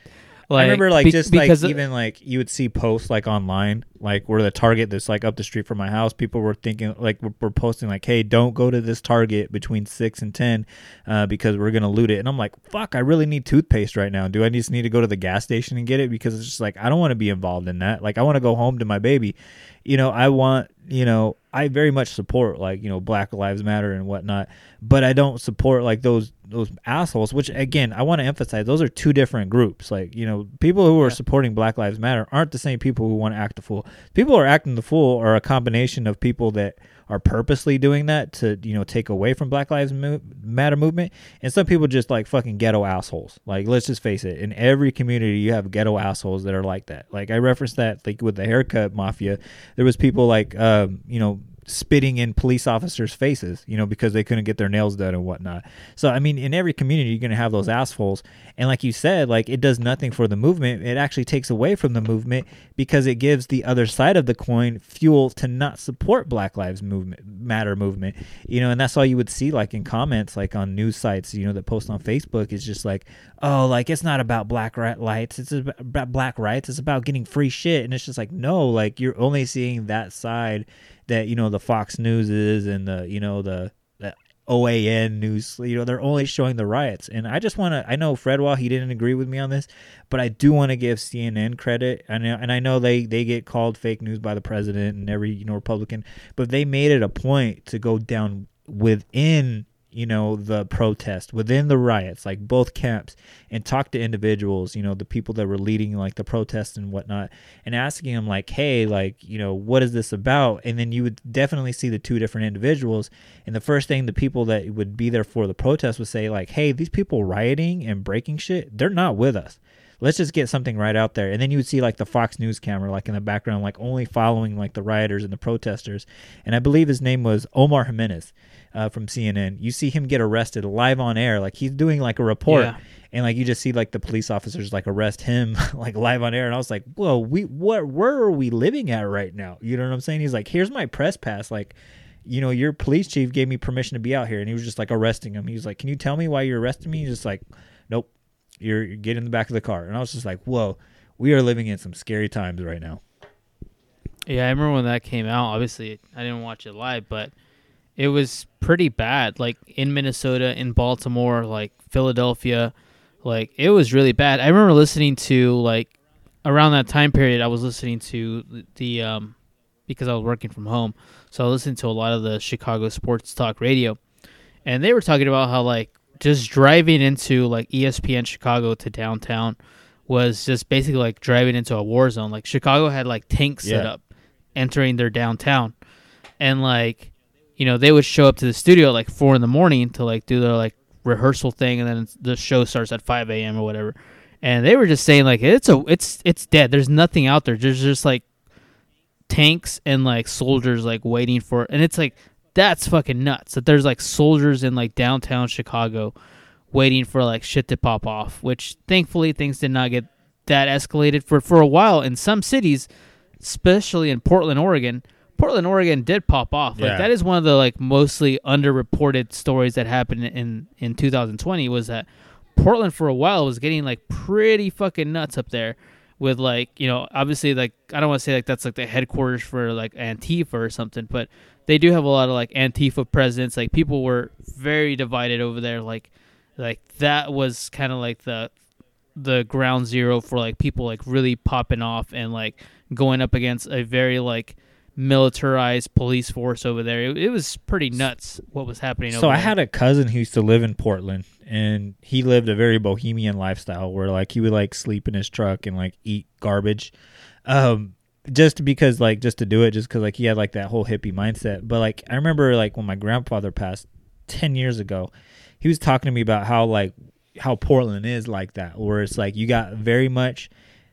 I remember like be- just like even like you would see posts like online like where the Target that's like up the street from my house people were thinking like were, were posting like hey don't go to this Target between six and ten uh, because we're gonna loot it. And I'm like fuck I really need toothpaste right now. Do I just need to go to the gas station and get it? Because it's just like I don't want to be involved in that. Like I want to go home to my baby. You know I want you know I very much support like you know Black Lives Matter and whatnot but I don't support like those those assholes which again I want to emphasize those are two different groups like you know people who are supporting Black Lives Matter aren't the same people who want to act the fool people who are acting the fool are a combination of people that are purposely doing that to you know take away from Black Lives Mo- Matter movement, and some people just like fucking ghetto assholes. Like let's just face it, in every community you have ghetto assholes that are like that. Like I referenced that like with the haircut mafia, there was people like um, you know spitting in police officers' faces, you know, because they couldn't get their nails done and whatnot. So I mean, in every community, you're gonna have those assholes, and like you said, like it does nothing for the movement. It actually takes away from the movement because it gives the other side of the coin fuel to not support Black Lives Movement Matter movement, you know, and that's all you would see like in comments, like on news sites, you know, that post on Facebook is just like, oh, like it's not about black right lights, it's about black rights, it's about getting free shit, and it's just like no, like you're only seeing that side that you know the Fox News is and the you know the the OAN news you know they're only showing the riots. And I just want to I know Fredwell he didn't agree with me on this but I do want to give CNN credit. And and I know they they get called fake news by the president and every you know Republican but they made it a point to go down within you know the protest within the riots like both camps and talk to individuals you know the people that were leading like the protests and whatnot and asking them like hey like you know what is this about? And then you would definitely see the two different individuals and the first thing the people that would be there for the protest would say like hey these people rioting and breaking shit they're not with us. Let's just get something right out there. And then you would see like the fox news camera like in the background like only following like the rioters and the protesters and i believe his name was omar jimenez uh, from cnn you see him get arrested live on air like he's doing like a report Yeah. and like you just see like the police officers like arrest him like live on air and i was like whoa we what where are we living at right now? You know what i'm saying? He's like here's my press pass like you know your police chief gave me permission to be out here and he was just like arresting him. He was like can you tell me why you're arresting me? He's just like nope you're, you get in the back of the car and i was just like whoa we are living in some scary times right now. Yeah, I remember when that came out. Obviously, I didn't watch it live, but it was pretty bad. Like in Minnesota, in Baltimore, like Philadelphia, like it was really bad. I remember listening to like around that time period. I was listening to the, um because I was working from home, so I listened to a lot of the Chicago sports talk radio, and they were talking about how like just driving into like ESPN Chicago to downtown was just basically like driving into a war zone. Like Chicago had like tanks set up entering their downtown, and like you know they would show up to the studio at like four in the morning to like do their like rehearsal thing, and then the show starts at five a.m. or whatever. And they were just saying like it's a it's it's dead. There's nothing out there. There's just like tanks and like soldiers like waiting for and it's like that's fucking nuts. That there's like soldiers in like downtown Chicago waiting for like shit to pop off. Which thankfully things did not get that escalated for for a while in some cities, especially in Portland, Oregon. Portland, Oregon did pop off. Like Yeah. that is one of the like mostly underreported stories that happened in in 2020 was that Portland for a while was getting like pretty fucking nuts up there with like, you know, obviously like I don't want to say like that's like the headquarters for like Antifa or something, but they do have a lot of like Antifa presence. Like people were very divided over there like like that was kind of like the the ground zero for like people like really popping off and like going up against a very like militarized police force over there. It, it was pretty nuts what was happening. So I there. had a cousin who used to live in Portland, and he lived a very bohemian lifestyle where like he would like sleep in his truck and like eat garbage, um, just because like just to do it, just because like he had like that whole hippie mindset. But like I remember like when my grandfather passed ten years ago, he was talking to me about how like how Portland is like that, where it's like you got very much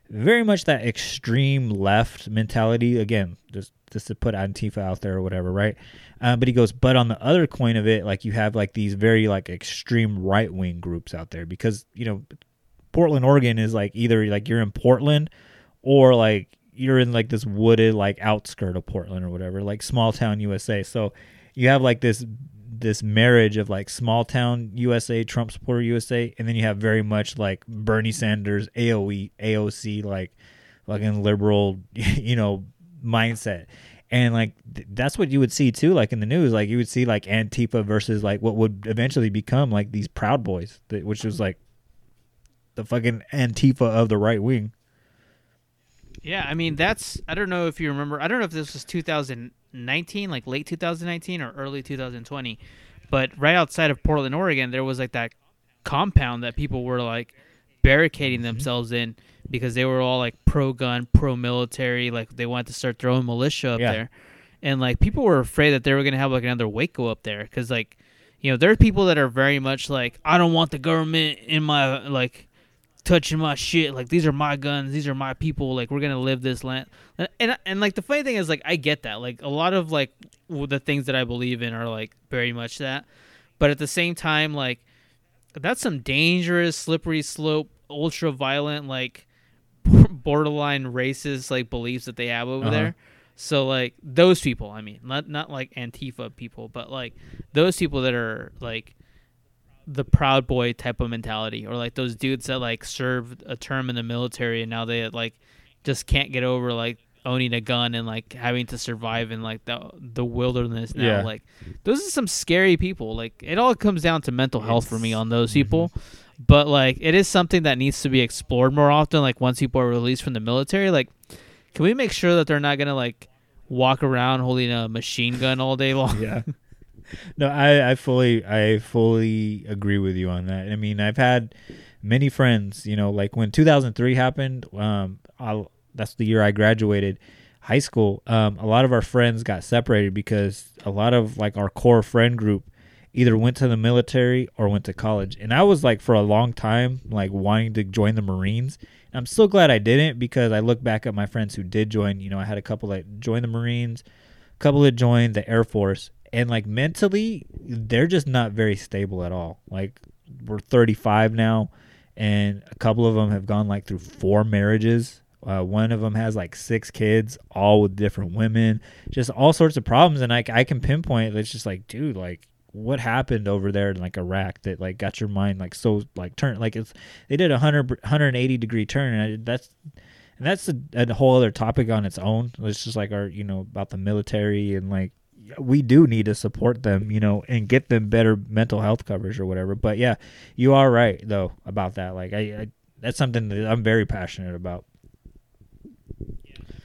very much that extreme left mentality. Again, just just to put Antifa out there or whatever, right? Uh, but he goes, but on the other coin of it, like you have like these very like extreme right wing groups out there because you know Portland, Oregon is like either like you're in Portland or like you're in like this wooded like outskirt of Portland or whatever, like small town USA. So you have like this this marriage of like small town USA, Trump supporter USA, and then you have very much like Bernie Sanders, AOE, AOC, like fucking liberal, you know, mindset. And like th- that's what you would see too, like in the news, like you would see like Antifa versus like what would eventually become like these Proud Boys, that, which was like the fucking Antifa of the right wing. Yeah, I mean that's I don't know if you remember. I don't know if this was 2019, like late 2019 or early 2020, but right outside of Portland, Oregon, there was like that compound that people were like barricading mm-hmm. themselves in because they were all like pro gun, pro military, like they wanted to start throwing militia up Yeah. there. And like people were afraid that they were going to have like another Waco up there cuz like you know, there are people that are very much like I don't want the government in my like touching my shit. Like these are my guns. These are my people. Like we're gonna live this land. And and, and like the funny thing is like I get that. Like a lot of like the things that I believe in are like very much that. But at the same time, like that's some dangerous, slippery slope, ultra violent, like borderline racist like beliefs that they have over Uh-huh. there. So like those people, I mean, not not like Antifa people, but like those people that are like the proud boy type of mentality or like those dudes that like served a term in the military and now they like just can't get over like owning a gun and like having to survive in like the the wilderness now Yeah. like those are some scary people like it all comes down to mental health for me on those people but like it is something that needs to be explored more often like once people are released from the military like can we make sure that they're not gonna like walk around holding a machine gun all day long yeah. No, I, I fully I fully agree with you on that. I mean, I've had many friends, you know, like when 2003 happened, um I that's the year I graduated high school. Um a lot of our friends got separated because a lot of like our core friend group either went to the military or went to college. And I was like for a long time like wanting to join the Marines. And I'm so glad I didn't because I look back at my friends who did join, you know, I had a couple that joined the Marines, a couple that joined the Air Force, and like mentally, they're just not very stable at all. Like we're 35 now, and a couple of them have gone like through four marriages. Uh, one of them has like six kids, all with different women, just all sorts of problems. And I, I can pinpoint. It's just like, dude, like what happened over there in like Iraq that like got your mind like so like turn like it's they did a 100 180 degree turn and I, that's and that's a, a whole other topic on its own. It's just like our, you know, about the military and like we do need to support them, you know, and get them better mental health coverage or whatever. But yeah, you are right though about that. Like I, I that's something that I'm very passionate about.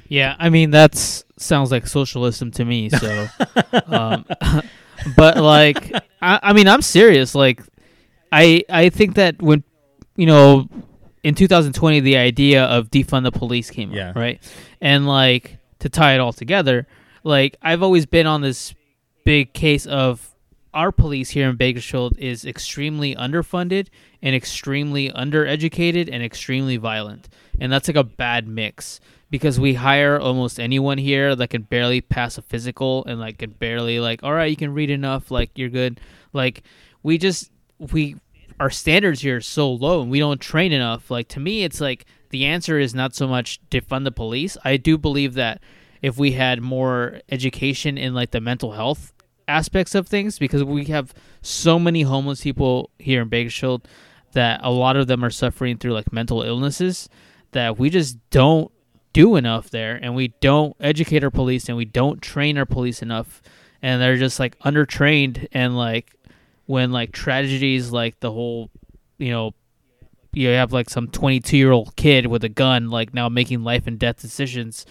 Yeah, I mean that's sounds like socialism to me. So, um, but like, I, I mean, I'm serious. Like, I I think that when you know, in 2020, the idea of defund the police came Yeah. up, right? And like to tie it all together, like I've always been on this big case of our police here in Bakersfield is extremely underfunded and extremely undereducated and extremely violent. And that's like a bad mix because we hire almost anyone here that can barely pass a physical and like can barely like all right, you can read enough, like you're good. Like we just we our standards here are so low and we don't train enough. Like to me it's like the answer is not so much defund the police. I do believe that if we had more education in like the mental health aspects of things because we have so many homeless people here in Bakersfield that a lot of them are suffering through like mental illnesses that we just don't do enough there and we don't educate our police and we don't train our police enough and they're just like undertrained and like when like tragedies like the whole you know you have like some 22 year old kid with a gun like now making life and death decisions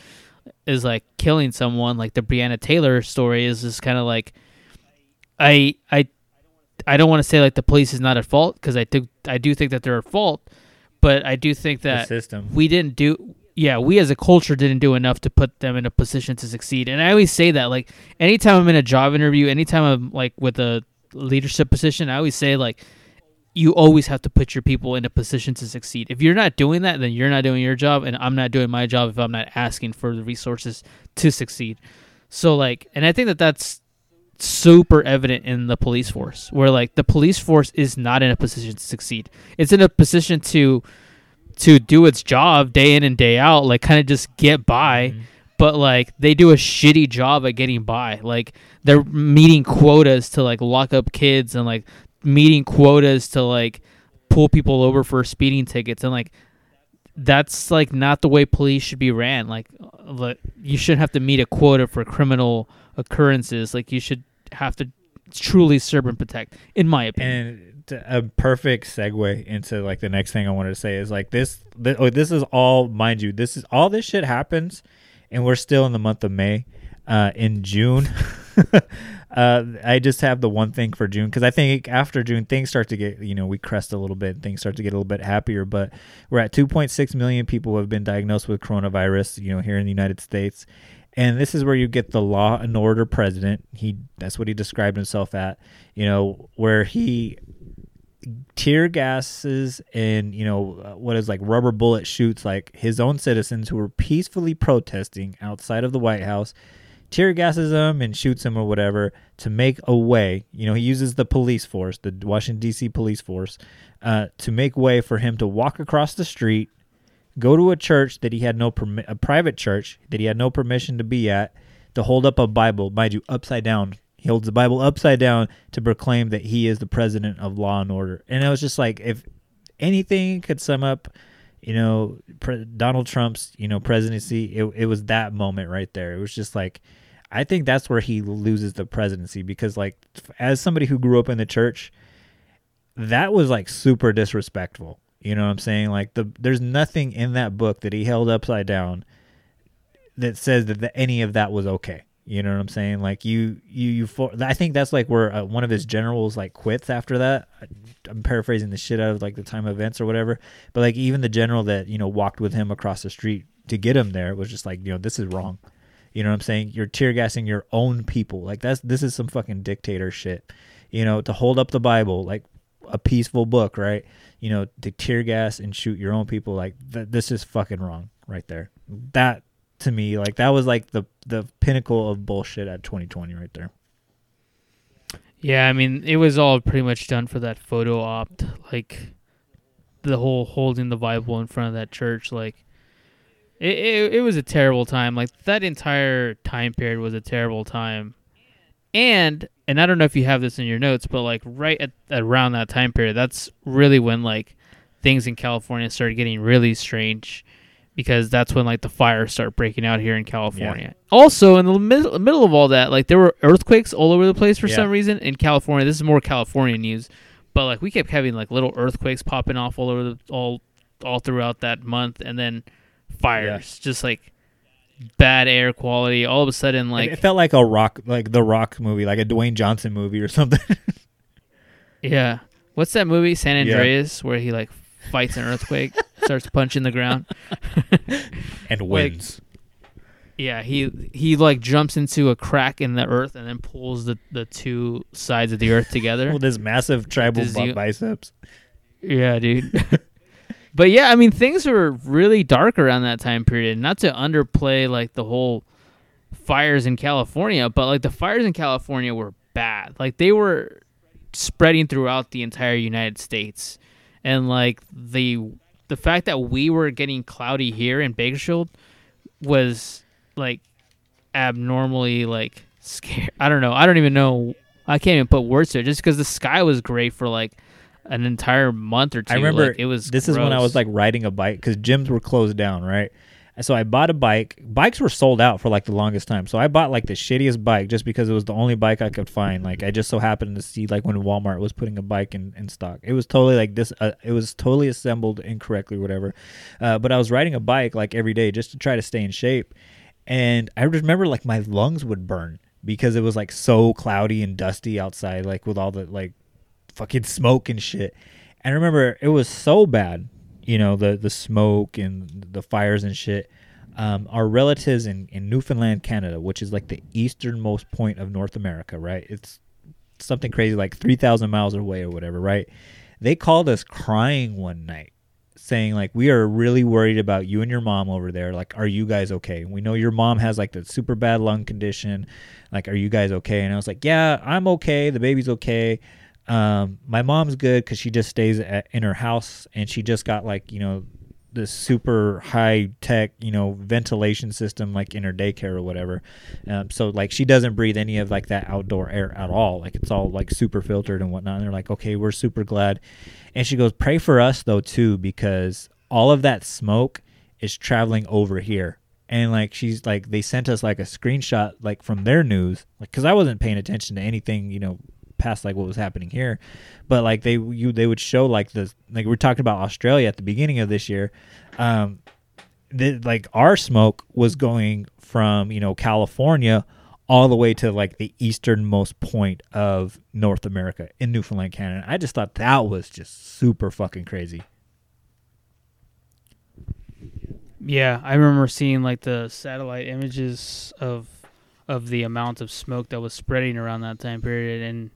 is like killing someone like the Breonna Taylor story is just kind of like I I I don't want to say like the police is not at fault because I think I do think that they're at fault, but I do think that system. we didn't do yeah we as a culture didn't do enough to put them in a position to succeed. And I always say that like anytime I'm in a job interview, anytime I'm like with a leadership position, I always say like you always have to put your people in a position to succeed. If you're not doing that, then you're not doing your job, and I'm not doing my job if I'm not asking for the resources to succeed. So like, and I think that that's super evident in the police force, where like the police force is not in a position to succeed. It's in a position to to do its job day in and day out, like kind of just get by. But like they do a shitty job at getting by. Like they're meeting quotas to like lock up kids and like meeting quotas to like pull people over for speeding tickets. And like that's like not the way police should be ran. Like uh, like, you shouldn't have to meet a quota for criminal occurrences. Like you should have to truly serve and protect in my opinion. And a perfect segue into like the next thing I wanted to say is like this. Th- oh, this is all, mind you, this is all this shit happens, and we're still in the month of May. Uh, in June, uh, I just have the one thing for June because I think after June things start to get, you know, we crest a little bit, things start to get a little bit happier. But we're at 2.6 million people have been diagnosed with coronavirus, you know, here in the United States. And this is where you get the law and order president. He that's what he described himself at, you know, where he tear gases and you know uh, what is like rubber bullet shoots like his own citizens who were peacefully protesting outside of the White House tear gases them and shoots them or whatever to make a way. You know he uses the police force the Washington DC police force uh, to make way for him to walk across the street go to a church that he had no permi- a private church that he had no permission to be at to hold up a Bible mind you upside down he holds the Bible upside down to proclaim that he is the president of law and order. And it was just like if anything could sum up, you know, pre- Donald Trump's, you know, presidency, it it was that moment right there. It was just like I think that's where he loses the presidency because like as somebody who grew up in the church, that was like super disrespectful. You know what I'm saying? Like the there's nothing in that book that he held upside down that says that the, any of that was okay. You know what I'm saying? Like you, you, you. For, I think that's like where uh, one of his generals like quits after that. I, I'm paraphrasing the shit out of like the time events or whatever. But like even the general that you know walked with him across the street to get him there was just like you know this is wrong. You know what I'm saying? You're tear gassing your own people. Like that's this is some fucking dictator shit. You know to hold up the Bible like a peaceful book, right? You know to tear gas and shoot your own people. Like th- this is fucking wrong right there. That to me like that was like the the pinnacle of bullshit at 2020 right there. Yeah, I mean, it was all pretty much done for that photo op, like the whole holding the Bible in front of that church. Like, it, it, it was a terrible time. Like that entire time period was a terrible time. And and I don't know if you have this in your notes, but like right at around that time period, that's really when like things in California started getting really strange because that's when like the fires start breaking out here in California. Also, in the middle, middle of all that, like there were earthquakes all over the place for Yeah. some reason in California. This is more California news, but like we kept having like little earthquakes popping off all over the all all throughout that month, and then fires, just like bad air quality. All of a sudden, Like it felt like a rock, like the Rock movie, like a Dwayne Johnson movie or something. yeah, what's that movie San Yeah. Andreas where he like fights an earthquake, starts punching the ground. and Like- wins. Yeah, he he like jumps into a crack in the earth and then pulls the, the two sides of the earth together. With his massive tribal biceps. Yeah, dude. but yeah, I mean things were really dark around that time period. Not to underplay like the whole fires in California, but like the fires in California were bad. Like they were spreading throughout the entire United States. And like the the fact that we were getting cloudy here in Bakersfield was like abnormally like scary. I don't know. I don't even know. I can't even put words to it. Just because the sky was great for like an entire month or two. I remember like, it was. This is when I was like riding a bike because gyms were closed down, right? So I bought a bike. Bikes were sold out for like the longest time. So I bought like the shittiest bike just because it was the only bike I could find. Like I just so happened to see like when Walmart was putting a bike in, in stock. It was totally like this. Uh, it was totally assembled incorrectly, whatever. Uh, but I was riding a bike like every day just to try to stay in shape. And I remember like my lungs would burn because it was like so cloudy and dusty outside, like with all the like fucking smoke and shit. And I remember it was so bad, you know, the the smoke and the fires and shit. Um, our relatives in, in Newfoundland, Canada, which is like the easternmost point of North America, right? It's something crazy, like 3,000 miles away or whatever, right? They called us crying one night saying like we are really worried about you and your mom over there like are you guys okay we know your mom has like the super bad lung condition like are you guys okay and i was like yeah i'm okay the baby's okay um my mom's good because she just stays at, in her house and she just got like you know this super high tech you know ventilation system like in her daycare or whatever. Um, so like she doesn't breathe any of like that outdoor air at all. Like it's all like super filtered and whatnot. And they're like okay we're super glad. And she goes pray for us though too because all of that smoke is traveling over here. And like she's like they sent us like a screenshot like from their news like because i wasn't paying attention to anything you know past like what was happening here. But like they you they would show like the like we are talking about australia at the beginning of this year. Um the, like our smoke was going from you know california all the way to like the easternmost point of north america in newfoundland canada. I just thought that was just super fucking crazy. Yeah, I remember seeing like the satellite images of of the amount of smoke that was spreading around that time period, and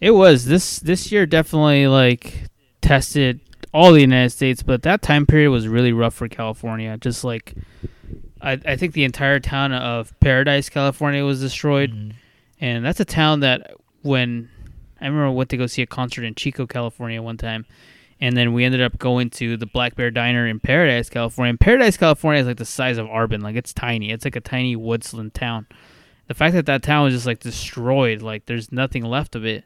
it was this this year definitely like tested all the United States, but that time period was really rough for California. Just like I, I think the entire town of Paradise, California, was destroyed, mm-hmm. and that's a town that when I remember I went to go see a concert in Chico, California, one time and then we ended up going to the Black Bear Diner in Paradise, California. And Paradise, California is like the size of Arvin, like it's tiny. It's like a tiny woodsland town. The fact that that town was just like destroyed, like there's nothing left of it,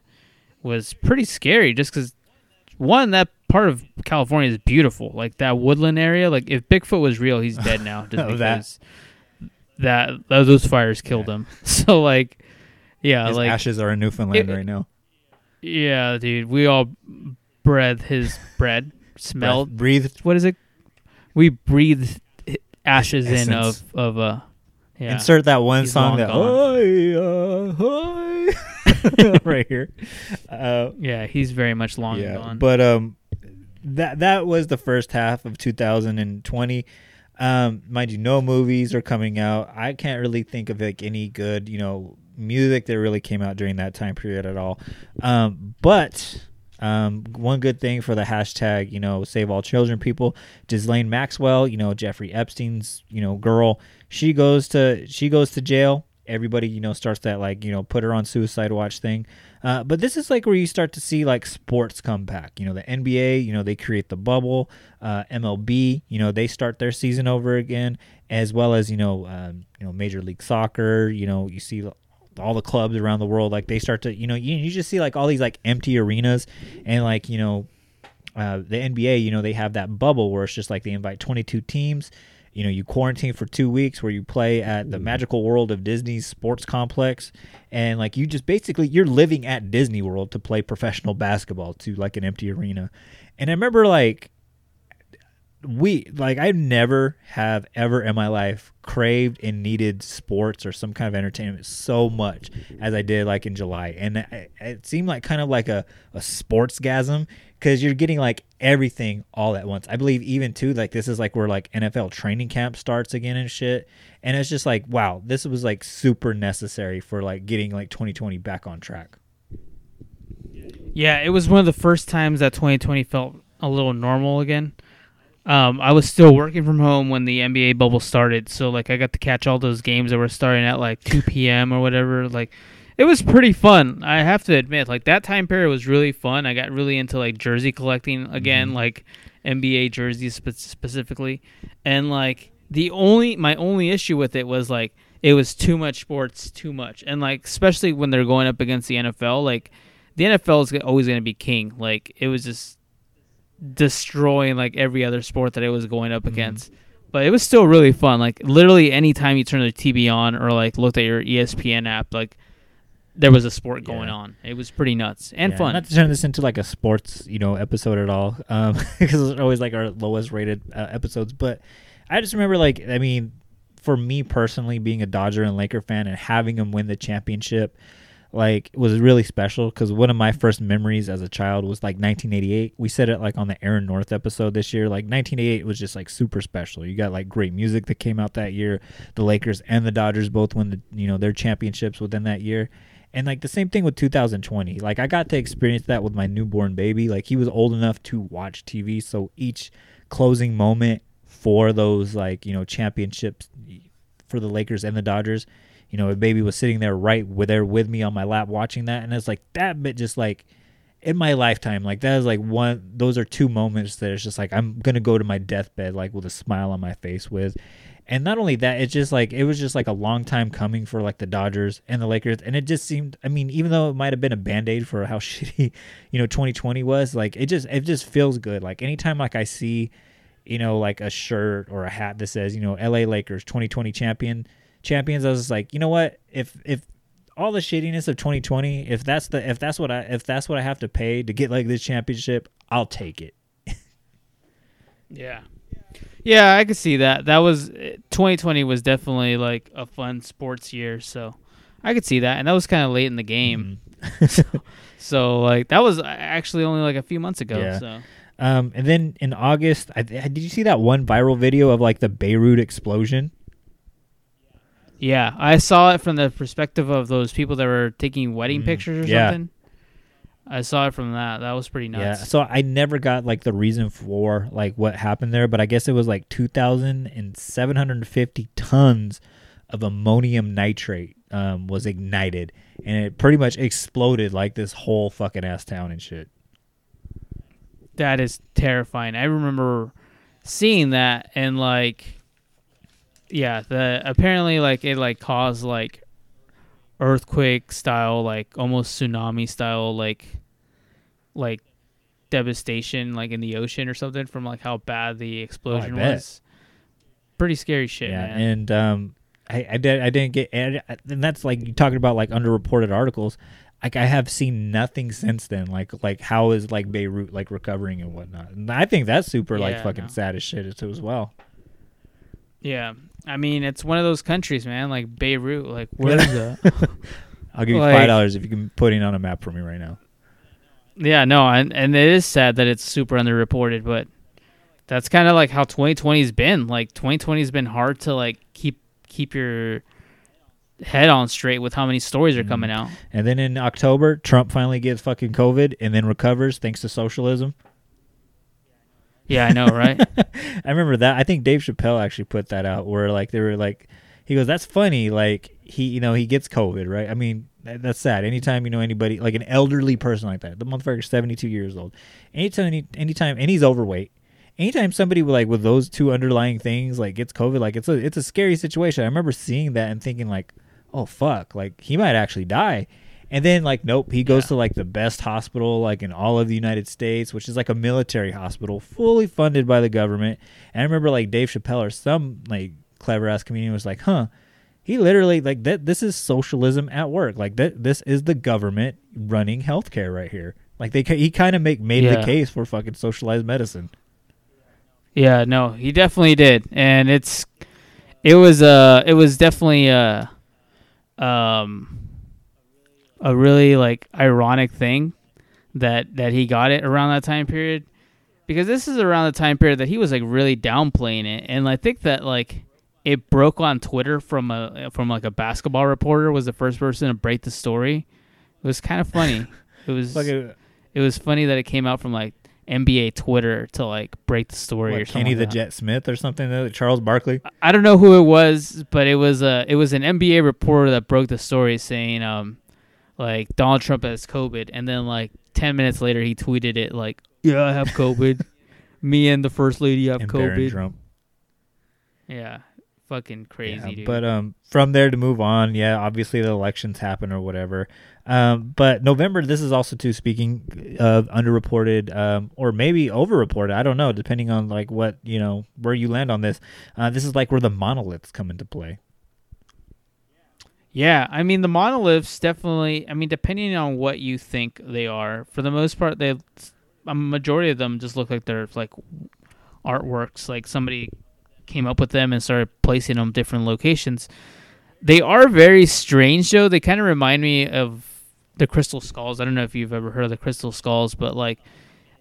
was pretty scary. Just because one, that part of California is beautiful, like that woodland area. Like if Bigfoot was real, he's dead now, just Oh, because that, that those fires killed him. So like, yeah, His like ashes are in newfoundland it- right now yeah, dude. We all breathed his bread, smelled, breathed. What is it? We breathed ashes in of of uh, yeah. Insert that one He's song that gone. "Hi, uh, hi," right here. Uh, yeah, he's very much long yeah, gone. but um, that that was the first half of 2020. Um, mind you, no movies are coming out. I can't really think of like any good, you know, music that really came out during that time period at all. Um, but um, one good thing for the hashtag, you know, save all children people, Ghislaine Maxwell, you know, Jeffrey Epstein's, you know, girl, she goes to she goes to jail. Everybody, you know, starts that like, you know, put her on suicide watch thing. Uh, but this is like where you start to see like sports come back. You know, the NBA, you know, they create the bubble. Uh, MLB, you know, they start their season over again, as well as you know, um, you know, Major League Soccer. You know, you see all the clubs around the world like they start to you know you, you just see like all these like empty arenas and like you know uh, the nba you know they have that bubble where it's just like they invite 22 teams you know you quarantine for two weeks where you play at the mm. magical world of disney's sports complex. And like you just basically you're living at disney world to play professional basketball to like an empty arena. And i remember like we like I never have ever in my life craved and needed sports or some kind of entertainment so much as I did like in July, and it, it seemed like kind of like a a sports gasm because you're getting like everything all at once. I believe even too like this is like where like NFL training camp starts again and shit, and it's just like wow, this was like super necessary for like getting like 2020 back on track. Yeah, it was one of the first times that 2020 felt a little normal again. Um, I was still working from home when the NBA bubble started, so like I got to catch all those games that were starting at like 2 p.m. or whatever. Like, it was pretty fun. I have to admit, like that time period was really fun. I got really into like jersey collecting again, mm-hmm. like NBA jerseys spe- specifically, and like the only my only issue with it was like it was too much sports, too much, and like especially when they're going up against the NFL, like the NFL is always going to be king. Like it was just destroying like every other sport that it was going up mm-hmm. against. But it was still really fun. Like literally anytime you turn the TV on or like looked at your ESPN app, like there was a sport going Yeah. on. It was pretty nuts and Yeah, fun. Not to turn this into like a sports, you know, episode at all, um, because it's always like our lowest rated uh, episodes. But I just remember, like, I mean, for me personally, being a Dodger and Laker fan and having them win the championship, like, was really special. Because one of my first memories as a child was like 1988. We said it like on the Aaron North episode this year. Like 1988 was just like super special. You got like great music that came out that year. The Lakers and the Dodgers both won the you know their championships within that year. And like the same thing with 2020. Like I got to experience that with my newborn baby. Like he was old enough to watch TV, so each closing moment for those like, you know, championships for the Lakers and the Dodgers, you know, a baby was sitting there right with there with me on my lap watching that and it's like that bit just like in my lifetime, like that is like one those are two moments that it's just like I'm gonna go to my deathbed like with a smile on my face with. And not only that, it's just like it was just like a long time coming for like the Dodgers and the Lakers, and it just seemed. I mean, even though it might have been a band aid for how shitty, you know, 2020 was, like it just it just feels good. Like anytime like I see, you know, like a shirt or a hat that says, you know, LA Lakers 2020 champion champions, I was like, you know what, if if all the shittiness of 2020, if that's the if that's what I if that's what I have to pay to get like this championship, I'll take it. Yeah. Yeah, I could see that. That was 2020 was definitely like a fun sports year, so I could see that. And that was kind of late in the game. so, so, like that was actually only like a few months ago, Yeah. so Um, and then in August, I, did you see that one viral video of like the Beirut explosion? yeah, I saw it from the perspective of those people that were taking wedding pictures or Mm, yeah. something. I saw it from that. That was pretty nuts. Yeah. So I never got like the reason for like what happened there, but I guess it was like 2,750 tons of ammonium nitrate um, was ignited, and it pretty much exploded like this whole fucking ass town and shit. That is terrifying. I remember seeing that and like yeah, the apparently like it like caused like earthquake style like almost tsunami style like like devastation like in the ocean or something from like how bad the explosion bet. was. Pretty scary shit, yeah, man. and um, I, I did I didn't get and and that's like you talking about like underreported articles. Like I have seen nothing since then. Like like how is like Beirut like recovering and whatnot. And I think that's super like fucking no. sad as shit as as well. yeah. I mean, it's one of those countries, man, like Beirut, like where is that? I'll give you Like- five dollars if you can put it on a map for me right now. Yeah, no, and and it is sad that it's super underreported, but that's kind of like how 2020's been. Like 2020's been hard to like keep keep your head on straight with how many stories are coming mm-hmm. out. And then in October, Trump finally gets fucking COVID and then recovers thanks to socialism. Yeah, I know, right? I remember that. I think Dave Chappelle actually put that out where like they were like, he goes, "That's funny." Like he, you know, he gets COVID, right? I mean, that, that's sad. Anytime you know anybody like an elderly person like that, the motherfucker's seventy two years old. Anytime, any, anytime, and he's overweight. Anytime somebody with like with those two underlying things like gets COVID, like it's a it's a scary situation. I remember seeing that and thinking like, oh fuck, like he might actually die. And then like nope, he goes to like the best hospital like in all of the United States, which is like a military hospital, fully funded by the government. And I remember like Dave Chappelle or some like clever ass comedian was like, huh, he literally like that. This is socialism at work. Like that. This is the government running healthcare right here. Like they, he kind of make made the case for fucking socialized medicine. Yeah, no, he definitely did, and it's it was uh it was definitely uh um a really like ironic thing that that he got it around that time period because this is around the time period that he was like really downplaying it, and I think that like it broke on Twitter from a from like a basketball reporter was the first person to break the story. It was kind of funny. It was Fucking- it was funny that it came out from like NBA Twitter to like break the story or something. Kenny like the. Jet Smith or something. uh, Charles Barkley. I don't know who it was, but it was uh it was an NBA reporter that broke the story saying um like Donald Trump has COVID, and then like ten minutes later he tweeted it like, "Yeah, I have COVID. Me and the first lady have and COVID." Trump. Yeah, fucking crazy, Yeah, dude. But um, from there to move on, yeah, obviously the elections happen or whatever. Um, but November, this is also too speaking of underreported, um, or maybe overreported. I don't know, depending on like what you know where you land on this. Uh, this is like where the monoliths come into play. Yeah, I mean the monoliths definitely. I mean, depending on what you think they are, for the most part, they a majority of them just look like they're like artworks. Like somebody came up with them and started placing them different locations. They are very strange, though. They kind of remind me of the crystal skulls. I don't know if you've ever heard of the crystal skulls, but like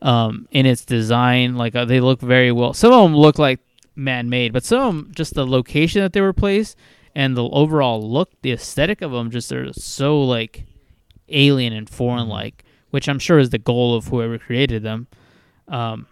um, in its design, like uh, they look very well. Some of them look like man-made, but some of them just the location that they were placed and the overall look, the aesthetic of them, just are so like alien and foreign like, which I'm sure is the goal of whoever created them. Um,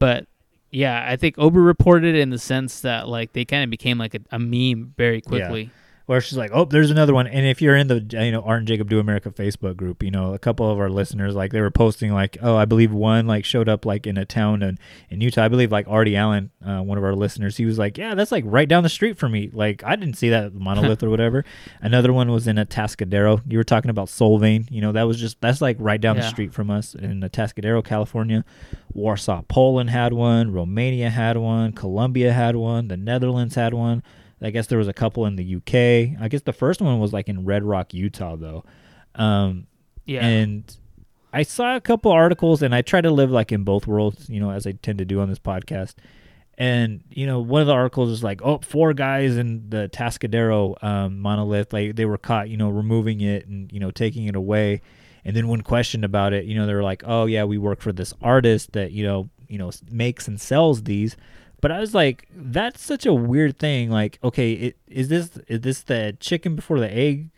but yeah, I think Ober reported in the sense that like they kind of became like a, a meme very quickly. Where she's like, "Oh, there's another one." And if you're in the you know Art and Jacob Do America Facebook group, you know a couple of our listeners like they were posting like, "Oh, I believe one like showed up like in a town in, in Utah." I believe like Artie Allen, uh, one of our listeners, he was like, "Yeah, that's like right down the street from me. Like I didn't see that monolith or whatever." Another one was in Atascadero. You were talking about Solvang. You know that was just that's like right down the street from us in the Atascadero, California. Warsaw, Poland had one. Romania had one. Colombia had one. The Netherlands had one. I guess there was a couple in the UK. I guess the first one was like in Red Rock, Utah, though. Um, Yeah. And I saw a couple articles, and I try to live like in both worlds, you know, as I tend to do on this podcast. And you know, one of the articles is like, oh, four guys in the Atascadero um, monolith, like they were caught, you know, removing it and you know taking it away. And then when questioned about it, you know, they were like, oh yeah, we work for this artist that you know, you know, makes and sells these. But I was like, that's such a weird thing. Like, okay, it, is this is this the chicken before the egg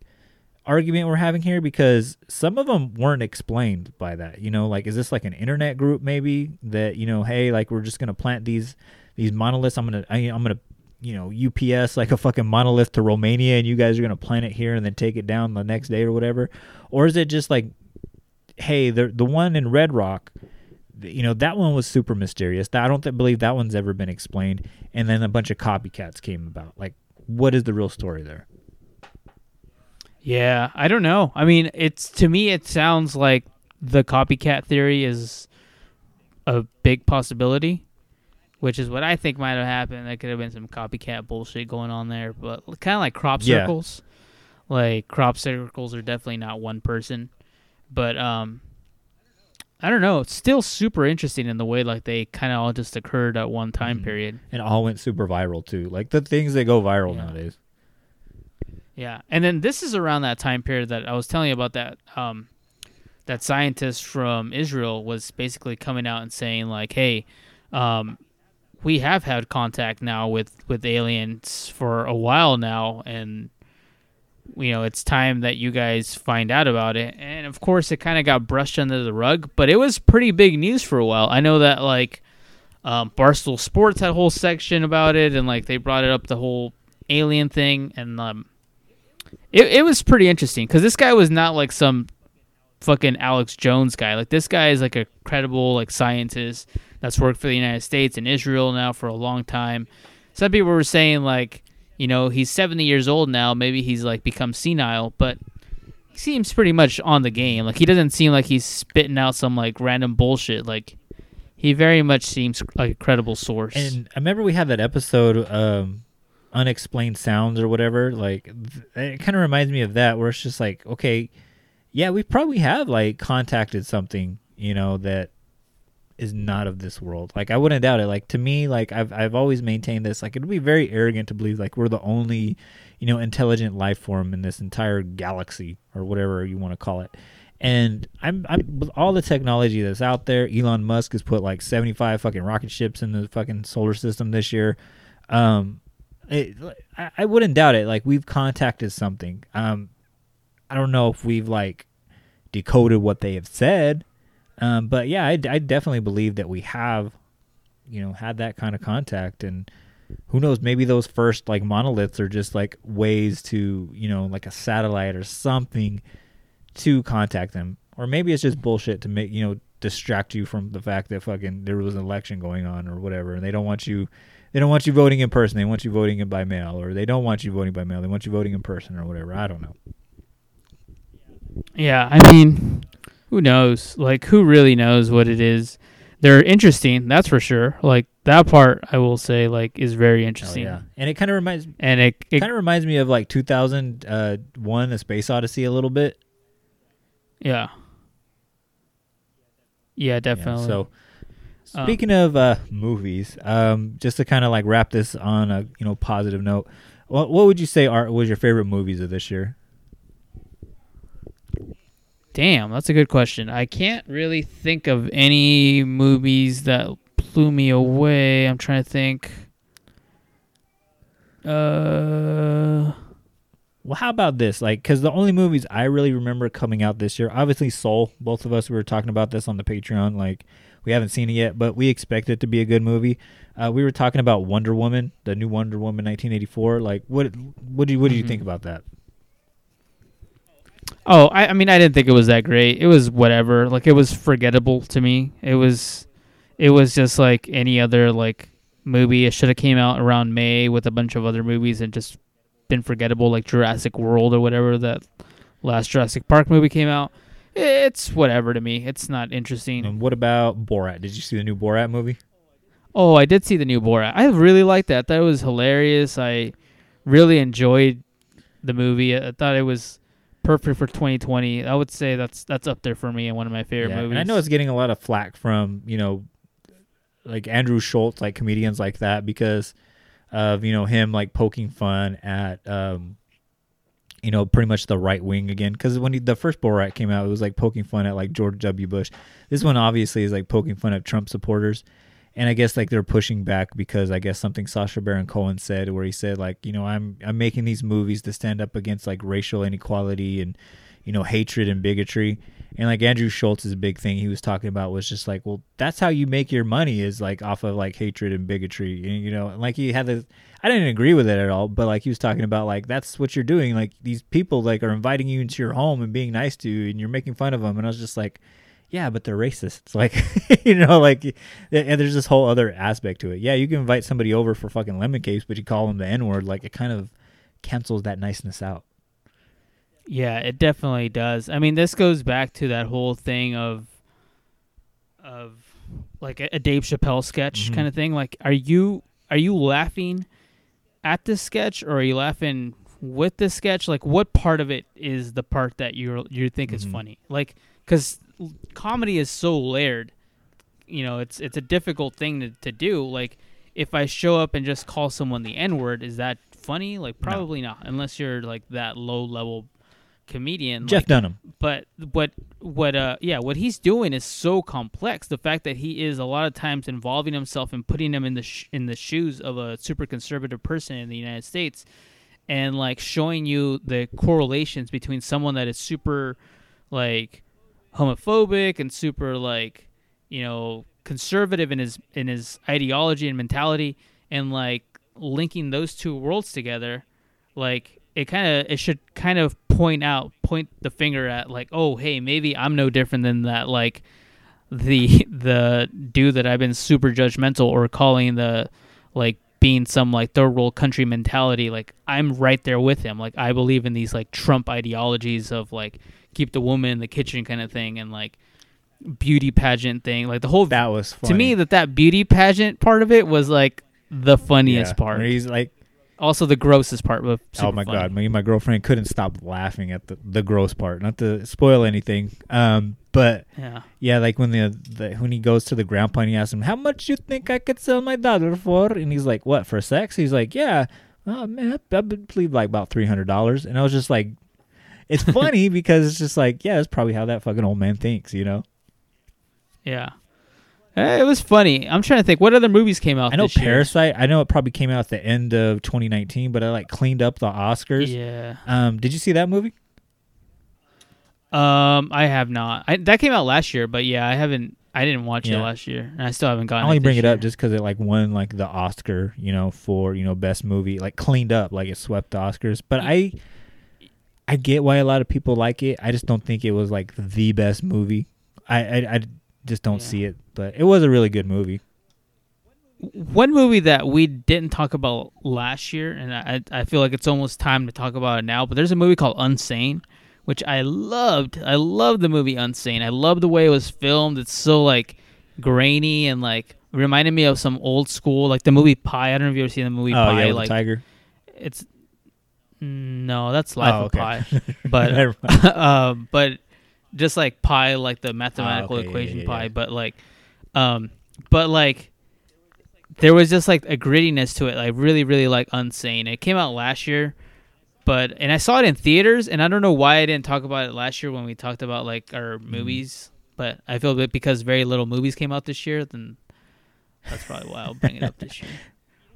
argument we're having here? Because some of them weren't explained by that. You know, like, is this like an internet group maybe that you know, hey, like we're just gonna plant these these monoliths. I'm gonna I, I'm gonna you know UPS like a fucking monolith to Romania, and you guys are gonna plant it here and then take it down the next day or whatever. Or is it just like, hey, the the one in Red Rock you know that one was super mysterious. I don't th- believe that one's ever been explained. And then a bunch of copycats came about. Like, what is the real story there? Yeah, I don't know. I mean, it's to me it sounds like the copycat theory is a big possibility, which is what I think might have happened. There could have been some copycat bullshit going on there, but kind of like crop Yeah. circles. Like crop circles are definitely not one person, but um I don't know. It's still super interesting in the way like they kind of all just occurred at one time Mhm. period. And all went super viral too. Like the things that go viral Yeah. nowadays. Yeah, and then this is around that time period that I was telling you about that um, that scientist from Israel was basically coming out and saying like, "Hey, um, we have had contact now with with aliens for a while now, and you know it's time that you guys find out about it." And of course, it kind of got brushed under the rug, but it was pretty big news for a while. I know that like um, Barstool Sports had a whole section about it, and like they brought it up the whole alien thing, and um, it it was pretty interesting because this guy was not like some fucking Alex Jones guy. Like this guy is like a credible like scientist that's worked for the United States and Israel now for a long time. Some people were saying like, you know, he's 70 years old now, maybe he's like become senile, but he seems pretty much on the game. Like he doesn't seem like he's spitting out some like random bullshit. Like he very much seems like a credible source. And I remember we had that episode, um, unexplained sounds or whatever. Like it kind of reminds me of that, where it's just like, okay, yeah, we probably have like contacted something, you know, that is not of this world. Like I wouldn't doubt it. Like to me, like I've I've always maintained this. Like it would be very arrogant to believe like we're the only, you know, intelligent life form in this entire galaxy or whatever you want to call it. And I'm I'm with all the technology that's out there. Elon Musk has put like 75 fucking rocket ships in the fucking solar system this year. Um, it, I, I wouldn't doubt it. Like we've contacted something. Um, I don't know if we've like decoded what they have said. Um, but yeah, I, I definitely believe that we have, you know, had that kind of contact, and who knows, maybe those first like monoliths are just like ways to, you know, like a satellite or something to contact them, or maybe it's just bullshit to make you know distract you from the fact that fucking there was an election going on or whatever, and they don't want you. They don't want you voting in person. They want you voting in by mail, or they don't want you voting by mail. They want you voting in person, or whatever. I don't know. Yeah, I mean, who knows? Like, who really knows what it is? They're interesting, that's for sure. Like that part, I will say, like, is very Oh, interesting. yeah, and it kind of reminds And it, it kind of reminds me of like 2001 a space odyssey a little bit yeah, yeah, Yeah, definitely. so Um, speaking of uh movies um just to kind of like wrap this on a you know positive note what, what would you say are was your favorite movies of this year Damn, that's a good question. I can't really think of any movies that blew me away. I'm trying to think. Uh, well how about this like because the only movies i really remember coming out this year obviously soul both of us we were talking about this on the patreon like we haven't seen it yet but we expect it to be a good movie uh, we were talking about wonder woman the new wonder woman 1984 like what what do you what do you Mhm. think about that oh, I, I mean, I didn't think it was that great. It was whatever. Like, it was forgettable to me. It was, it was just like any other like movie. It should have came out around May with a bunch of other movies and just been forgettable, like Jurassic World or whatever that last Jurassic Park movie came out. It's whatever to me. It's not interesting. and what about borat did you see the new borat movie Oh, I did see the new Borat. I really liked that. That was hilarious. I really enjoyed the movie. I thought it was perfect for 2020. I would say that's that's up there for me and one of my favorite Yeah, movies. And I know it's getting a lot of flack from, you know, like Andrew Schulz, like comedians like that, because of, you know, him like poking fun at, um, you know, pretty much the right wing again. Because when he, the first Borat came out, it was like poking fun at like George W. Bush. This one obviously is like poking fun at Trump supporters. And I guess like they're pushing back because I guess something Sacha Baron Cohen said, where he said like, you know, I'm I'm making these movies to stand up against like racial inequality and, you know, hatred and bigotry. And like Andrew Schulz's big thing he was talking about was just like, well, that's how you make your money is like off of like hatred and bigotry. And, you know, and, like he had this, I didn't agree with it at all, but like he was talking about like that's what you're doing. Like these people like are inviting you into your home and being nice to you, and you're making fun of them. And I was just like, yeah, but they're racists. Like, you know, like, and there's this whole other aspect to it. Yeah, you can invite somebody over for fucking lemon cakes, but you call them the N word. Like, it kind of cancels that niceness out. Yeah, it definitely does. I mean, this goes back to that whole thing of of like a, a Dave Chappelle sketch Mhm. kind of thing. Like, are you are you laughing at this sketch or are you laughing with the sketch? Like, what part of it is the part that you you think is Mhm. funny? Like, because comedy is so layered. You know, it's it's a difficult thing to, to do. Like, if I show up and just call someone the N word, is that funny? Like, No. probably not, unless you're like that low level comedian. Jeff like, Dunham. but what what uh yeah what he's doing is so complex the fact that he is a lot of times involving himself and putting him in the sh- in the shoes of a super conservative person in the United States and like showing you the correlations between someone that is super like homophobic and super like you know conservative in his in his ideology and mentality and like linking those two worlds together like it kind of it should kind of point out point the finger at like oh hey maybe i'm no different than that like the the dude that i've been super judgmental or calling the like being some like third world country mentality like i'm right there with him. Like i believe in these like trump ideologies of like keep the woman in the kitchen kind of thing and like beauty pageant thing like the whole That was funny. to me that that beauty pageant part of it was like the funniest Yeah, part he's like, also the grossest part but oh my funny. god, me and my girlfriend couldn't stop laughing at the the gross part. Not to spoil anything, um, but Yeah. yeah, like when the, the when he goes to the grandpa and he asks him, "How much you think I could sell my daughter for?" and he's like, "What for sex?" He's like, "Yeah, oh man, I, I believe like about three hundred dollars." And I was just like, it's funny because it's just like, yeah, it's probably how that fucking old man thinks, you know. Yeah. Eh, It was funny. I'm trying to think what other movies came out I know this year? Parasite. I know it probably came out at the end of 2019, but I like cleaned up the Oscars. Yeah. Um, did you see that movie? Um, I have not. I, that came out last year, but yeah, I haven't. I didn't watch it last year, and I still haven't gotten. I only it bring it up just because it like won like the Oscar, you know, for you know best movie, like cleaned up, like it swept the Oscars. But I, I get why a lot of people like it. I just don't think it was like the best movie. I I, I just don't Yeah. see it, but it was a really good movie. one movie that we didn't talk about last year, and I I feel like it's almost time to talk about it now. But there's a movie called Unsane, which I loved. I love the movie Unsane. I love the way it was filmed. It's so like grainy and like reminded me of some old school like the movie Pi. I don't know if you ever seen the movie oh Pi. yeah, like the tiger. it's no, that's Life Oh, of okay. Pi. But um, but just like pi, like the mathematical Ah, okay, equation yeah, pi, yeah. but like, um, but like, there was just like a grittiness to it. I really, really like Unsane. It came out last year, but and I saw it in theaters, and I don't know why I didn't talk about it last year when we talked about like our Mm-hmm. movies. But I feel that because very little movies came out this year, then that's probably why I'll bring it up this year.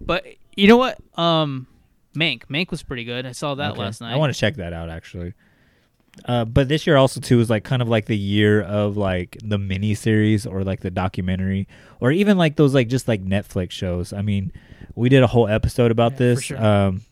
But you know what? Um, Mank. Mank was pretty good. I saw that Okay. last night. I want to check that out actually. Uh, but this year also too is like kind of like the year of like the mini series or like the documentary or even like those like just like Netflix shows. I mean, we did a whole episode about Yeah, this sure. um,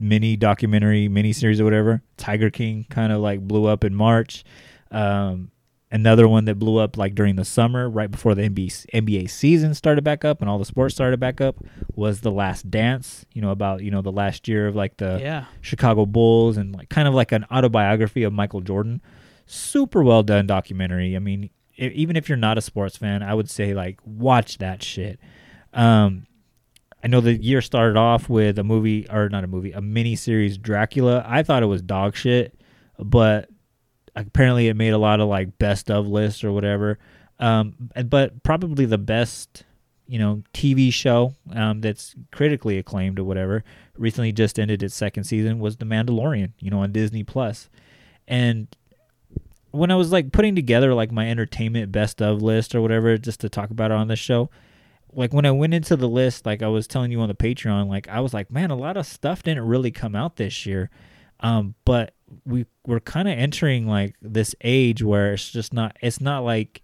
mini documentary, mini series or whatever. Tiger King kind of like blew up in March. Um, another one that blew up like during the summer, right before the NBA, NBA season started back up and all the sports started back up, was The Last Dance. You know about you know the last year of like the yeah. Chicago Bulls and like kind of like an autobiography of Michael Jordan. Super well done documentary. I mean, even if you're not a sports fan, I would say like watch that shit. Um, I know the year started off with a movie or not a movie, a mini series Dracula. I thought it was dog shit, but apparently it made a lot of like best of lists or whatever. Um, but probably the best, you know, TV show um, that's critically acclaimed or whatever recently just ended its second season was The Mandalorian, you know, on Disney Plus. And when I was like putting together like my entertainment best of list or whatever, just to talk about it on this show, like when I went into the list, like I was telling you on the Patreon, like I was like, man, a lot of stuff didn't really come out this year. Um, but we we're kind of entering like this age where it's just not it's not like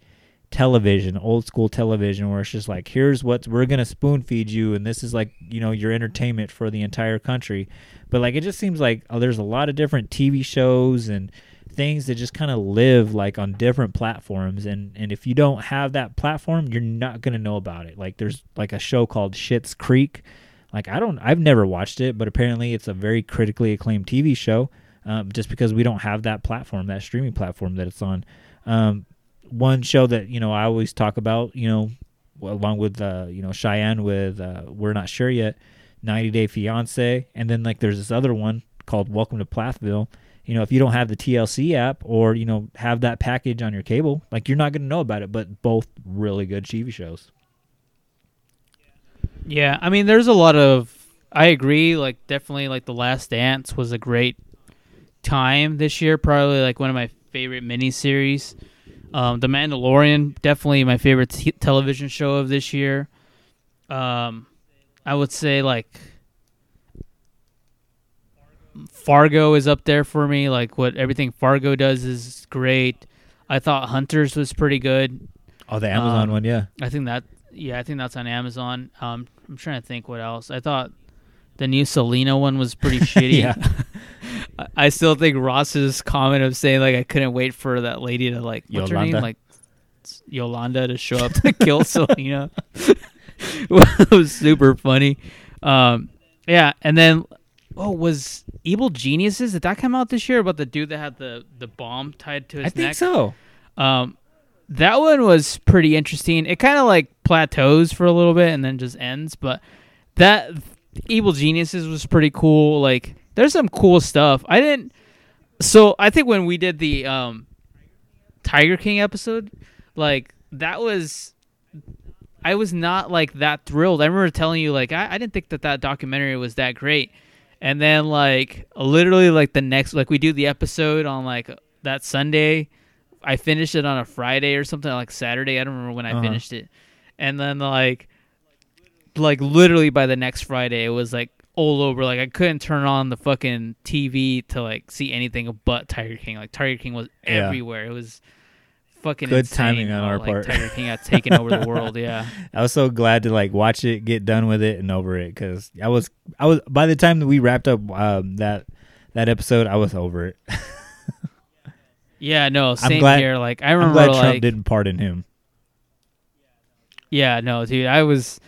television, old school television where it's just like here's what we're to spoon feed you and this is like, you know, your entertainment for the entire country. But like it just seems like oh, there's a lot of different TV shows and things that just kind of live like on different platforms. And and if you don't have that platform you're not to know about it. Like there's like a show called Schitt's Creek. Like I don't I've never watched it but apparently it's a very critically acclaimed TV show um, just because we don't have that platform that streaming platform that it's on um, one show that you know I always talk about you know along with uh, you know Cheyenne with uh, we're not sure yet 90 Day Fiance and then like there's this other one called Welcome to Plathville you know if you don't have the TLC app or you know have that package on your cable like you're not going to know about it but both really good TV shows Yeah, I mean, there's a lot of. I agree. Like, definitely, like the Last Dance was a great time this year. Probably like one of my favorite miniseries. Um, the Mandalorian, definitely my favorite t- television show of this year. Um, I would say like Fargo is up there for me. Like what everything Fargo does is great. I thought Hunters was pretty good. oh the Amazon Um, one yeah I think that yeah, I think that's on Amazon. Um, I'm trying to think what else. I thought the new Selena one was pretty shitty. Yeah. I- still think Ross's comment of saying like I couldn't wait for that lady to like what's her name like Yolanda to show up to kill Selena was super funny. Um, yeah, and then oh was Evil Geniuses did that come out this year about the dude that had the the bomb tied to his I think neck? so Um, that one was pretty interesting. It kind of like plateaus for a little bit and then just ends. But that Evil Geniuses was pretty cool. Like, there's some cool stuff. I didn't. So I think when we did the um, Tiger King episode, like that was. I was not like that thrilled. I remember telling you like I, I didn't think that that documentary was that great, and then like literally like the next like we do the episode on like that Sunday, I finished it on a Friday or something like Saturday. I don't remember when I Uh-huh. finished it, and then like like literally by the next Friday it was like all over. Like I couldn't turn on the fucking TV to like see anything but Tiger King. Like Tiger King was Yeah. everywhere. It was fucking Good insane timing on how, our like, part. Tiger King got taken over the world. Yeah. I was so glad to like watch it, get done with it, and over it because I was I was by the time that we wrapped up um, that that episode, I was over it. Yeah, no, same glad- here. Like I I'm remember, glad Trump like, didn't pardon him. yeah, no, dude, I was.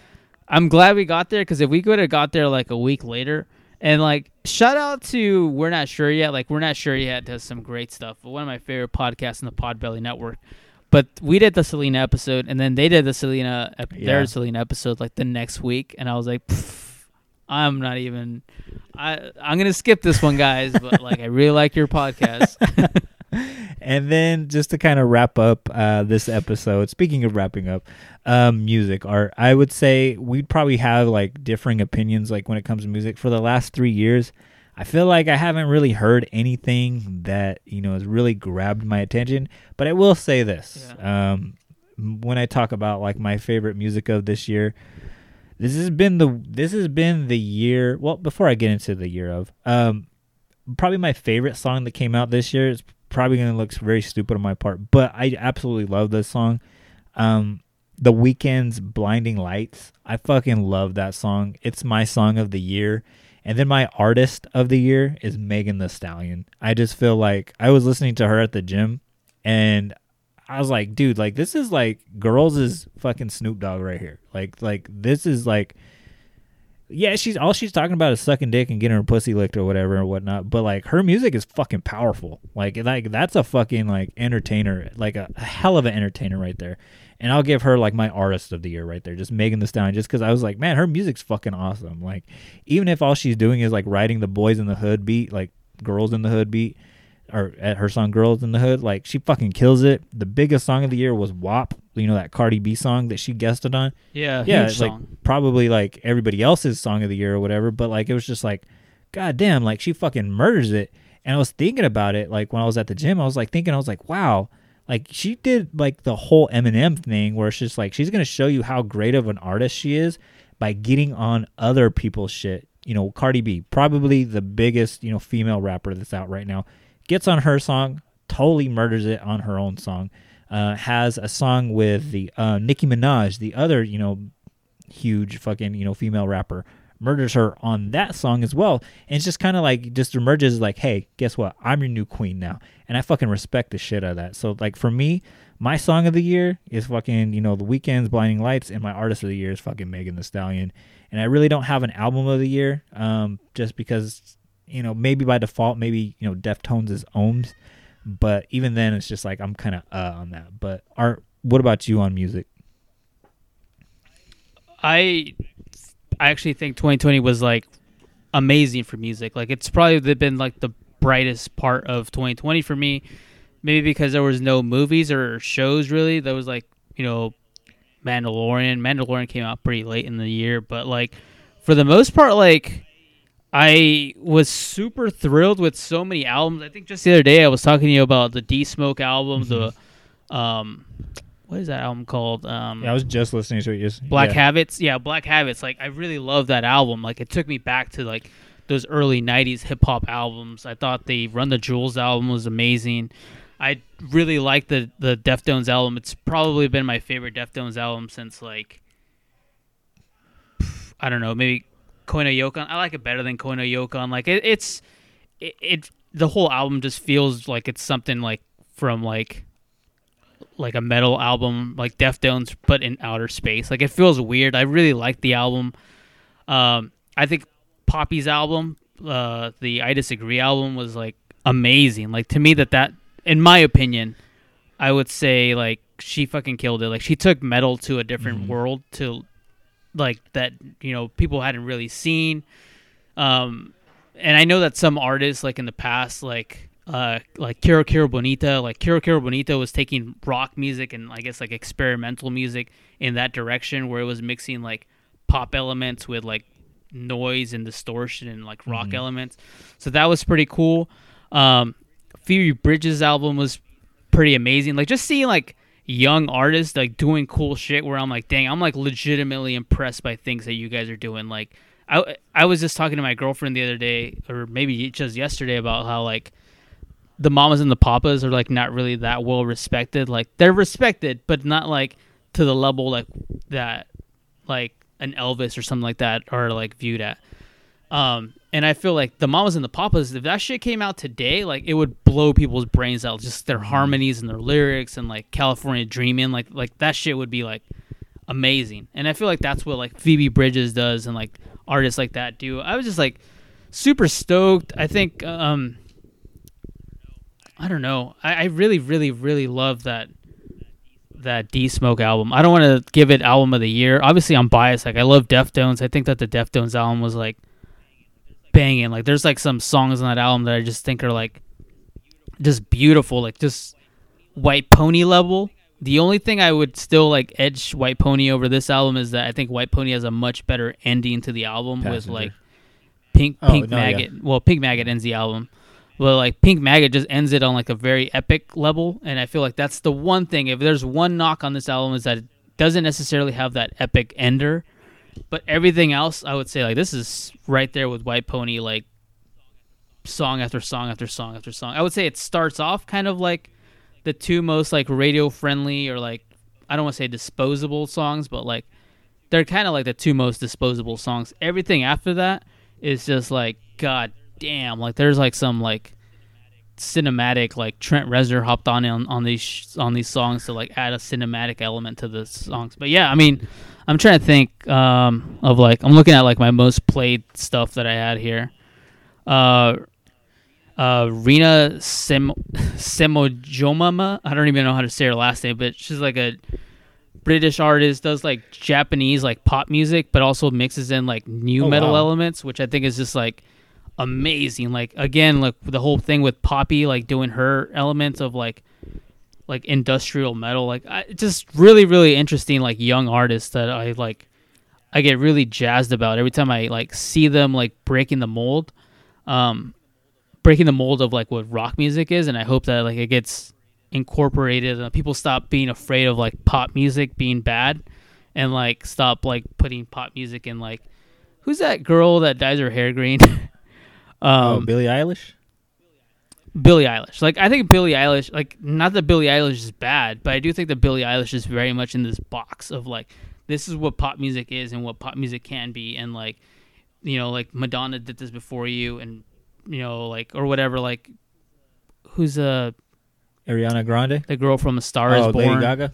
I'm glad we got there because if we could have got there like a week later, and like shout out to we're not sure yet. Like we're not sure yet does some great stuff. One of my favorite podcasts in the Podbelly Network. But we did the Selena episode, and then they did the Selena ep- Yeah. their Selena episode like the next week, and I was like, I'm not even. I I'm gonna skip this one, guys. But like, I really like your podcast. And then just to kind of wrap up uh, this episode, speaking of wrapping up, um, music art, I would say we'd probably have like differing opinions like when it comes to music. For the last three years, I feel like I haven't really heard anything that you know has really grabbed my attention. But I will say this: um, when I talk about like my favorite music of this year, this has been the this has been the year. Well, before I get into the year of, um, probably my favorite song that came out this year. It's probably gonna look very stupid on my part, but I absolutely love this song. Um, the Weeknd's "Blinding Lights." I fucking love that song. It's my song of the year. And then my artist of the year is Megan Thee Stallion. I just feel like I was listening to her at the gym, and I was like, dude, like this is like girls is fucking Snoop Dogg right here. Like, like this is like yeah, she's all she's talking about is sucking dick and getting her pussy licked or whatever or whatnot. But like her music is fucking powerful. Like like that's a fucking like entertainer, like a, a hell of an entertainer right there. And I'll give her like my artist of the year right there, just Megan Thee Stallion, just because I was like, man, her music's fucking awesome. Like even if all she's doing is like writing the boys in the hood beat, like girls in the hood beat, or at her song "Girls in the Hood," like she fucking kills it. The biggest song of the year was "WAP," you know that Cardi B song that she guested on. Yeah, yeah, it's like song. probably like everybody else's song of the year or whatever. But like it was just like, god damn, like she fucking murders it. And I was thinking about it, like when I was at the gym, I was like thinking, I was like, wow, like she did like the whole Eminem thing where it's just like she's gonna show you how great of an artist she is by getting on other people's shit. You know, Cardi B, probably the biggest, you know, female rapper that's out right now, gets on her song, totally murders it on her own song. Uh, has a song with the uh, Nicki Minaj, the other, you know, huge fucking, you know, female rapper, murders her on that song as well. And it's just kind of like, just emerges like, hey, guess what? I'm your new queen now. And I fucking respect the shit out of that. So, like, for me, my song of the year is fucking, you know, The Weeknd's Blinding Lights, and my artist of the year is fucking Megan Thee Stallion. And I really don't have an album of the year, um, just because, you know, maybe by default, maybe, you know, Deftones is Ohms. But even then, it's just like I'm kind of uh on that. But Art, what about you on music? I I actually think 2020 was like amazing for music. Like it's probably been like the brightest part of 2020 for me. Maybe because there was no movies or shows really. There was like you know Mandalorian. Mandalorian came out pretty late in the year, but like for the most part, like I was super thrilled with so many albums. I think just the other day I was talking to you about the D Smoke album, the um, what is that album called? Um, Yeah, I was just listening to it. Just Black yeah. Habits. Yeah, Black Habits. Like I really love that album. Like it took me back to like those early '90s hip hop albums. I thought the Run the Jewels album was amazing. I really like the the Deftones album. It's probably been my favorite Deftones album since like I don't know, maybe Koi No Yokan. I like it better than Koi No Yokan. Like it, it's it, it the whole album just feels like it's something like from like like a metal album like Deftones but in outer space. Like it feels weird. I really like the album. Um I think Poppy's album, uh the I Disagree album was like amazing. Like to me that that in my opinion, I would say like she fucking killed it. Like she took metal to a different world to like that, you know, people hadn't really seen. Um and I know that some artists like in the past like uh, like Kero Kero Bonito. Like Kero Kero Bonito was taking rock music and I guess like experimental music in that direction, where it was mixing like pop elements with like noise and distortion and like rock elements. So that was pretty cool. Um, Phoebe Bridgers' album was pretty amazing. Like just seeing like young artists like doing cool shit where I'm like, dang, I'm like legitimately impressed by things that you guys are doing. Like I I was just talking to my girlfriend the other day, or maybe just yesterday, about how like the mamas and the papas are like not really that well respected. Like they're respected, but not like to the level like that like an Elvis or something like that are like viewed at. Um, and I feel like the mamas and the papas, if that shit came out today, like it would blow people's brains out. Just their harmonies and their lyrics and like California Dreaming, like like that shit would be like amazing. And I feel like that's what like Phoebe Bridgers does and like artists like that do. I was just like super stoked. I think um I don't know. I, I really, really, really love that that D Smoke album. I don't want to give it album of the year. Obviously, I'm biased. Like I love Deftones. I think that the Deftones album was like banging. Like there's like some songs on that album that I just think are like just beautiful. Like just White Pony level. The only thing I would still like edge White Pony over this album is that I think White Pony has a much better ending to the album with like Pink Oh, Pink no, yeah. Maggot. Well, Pink Maggot ends the album. Well, like Pink Maggot just ends it on like a very epic level, and I feel like that's the one thing. If there's one knock on this album, is that it doesn't necessarily have that epic ender, but everything else, I would say like this is right there with White Pony, like song after song after song after song. I would say it starts off kind of like the two most like radio friendly or like I don't want to say disposable songs, but like they're kind of like the two most disposable songs. Everything after that is just like god damn, like there's like some like cinematic like Trent Reznor hopped on on, on these on these songs to like add a cinematic element to the songs. But yeah, I mean, I'm trying to think um, of like I'm looking at like my most played stuff that I had here. Uh, uh, Rena Sem- Semojomama. I don't even know how to say her last name, but she's like a British artist, does like Japanese like pop music, but also mixes in like new Oh, metal wow. elements, which I think is just like amazing. Like again, like the whole thing with Poppy, like doing her elements of like like industrial metal, like I, just really really interesting like young artists that I like. I get really jazzed about every time I like see them like breaking the mold, um, breaking the mold of like what rock music is, and I hope that like it gets incorporated and people stop being afraid of like pop music being bad, and like stop like putting pop music in like who's that girl that dyes her hair green? Oh, um, Billie Eilish. Billie Eilish. Like I think Billie Eilish, like not that Billie Eilish is bad, but I do think that Billie Eilish is very much in this box of like this is what pop music is and what pop music can be and like you know like Madonna did this before you and you know like or whatever like who's uh Ariana Grande. the girl from A Star Is Oh, Born Lady Gaga.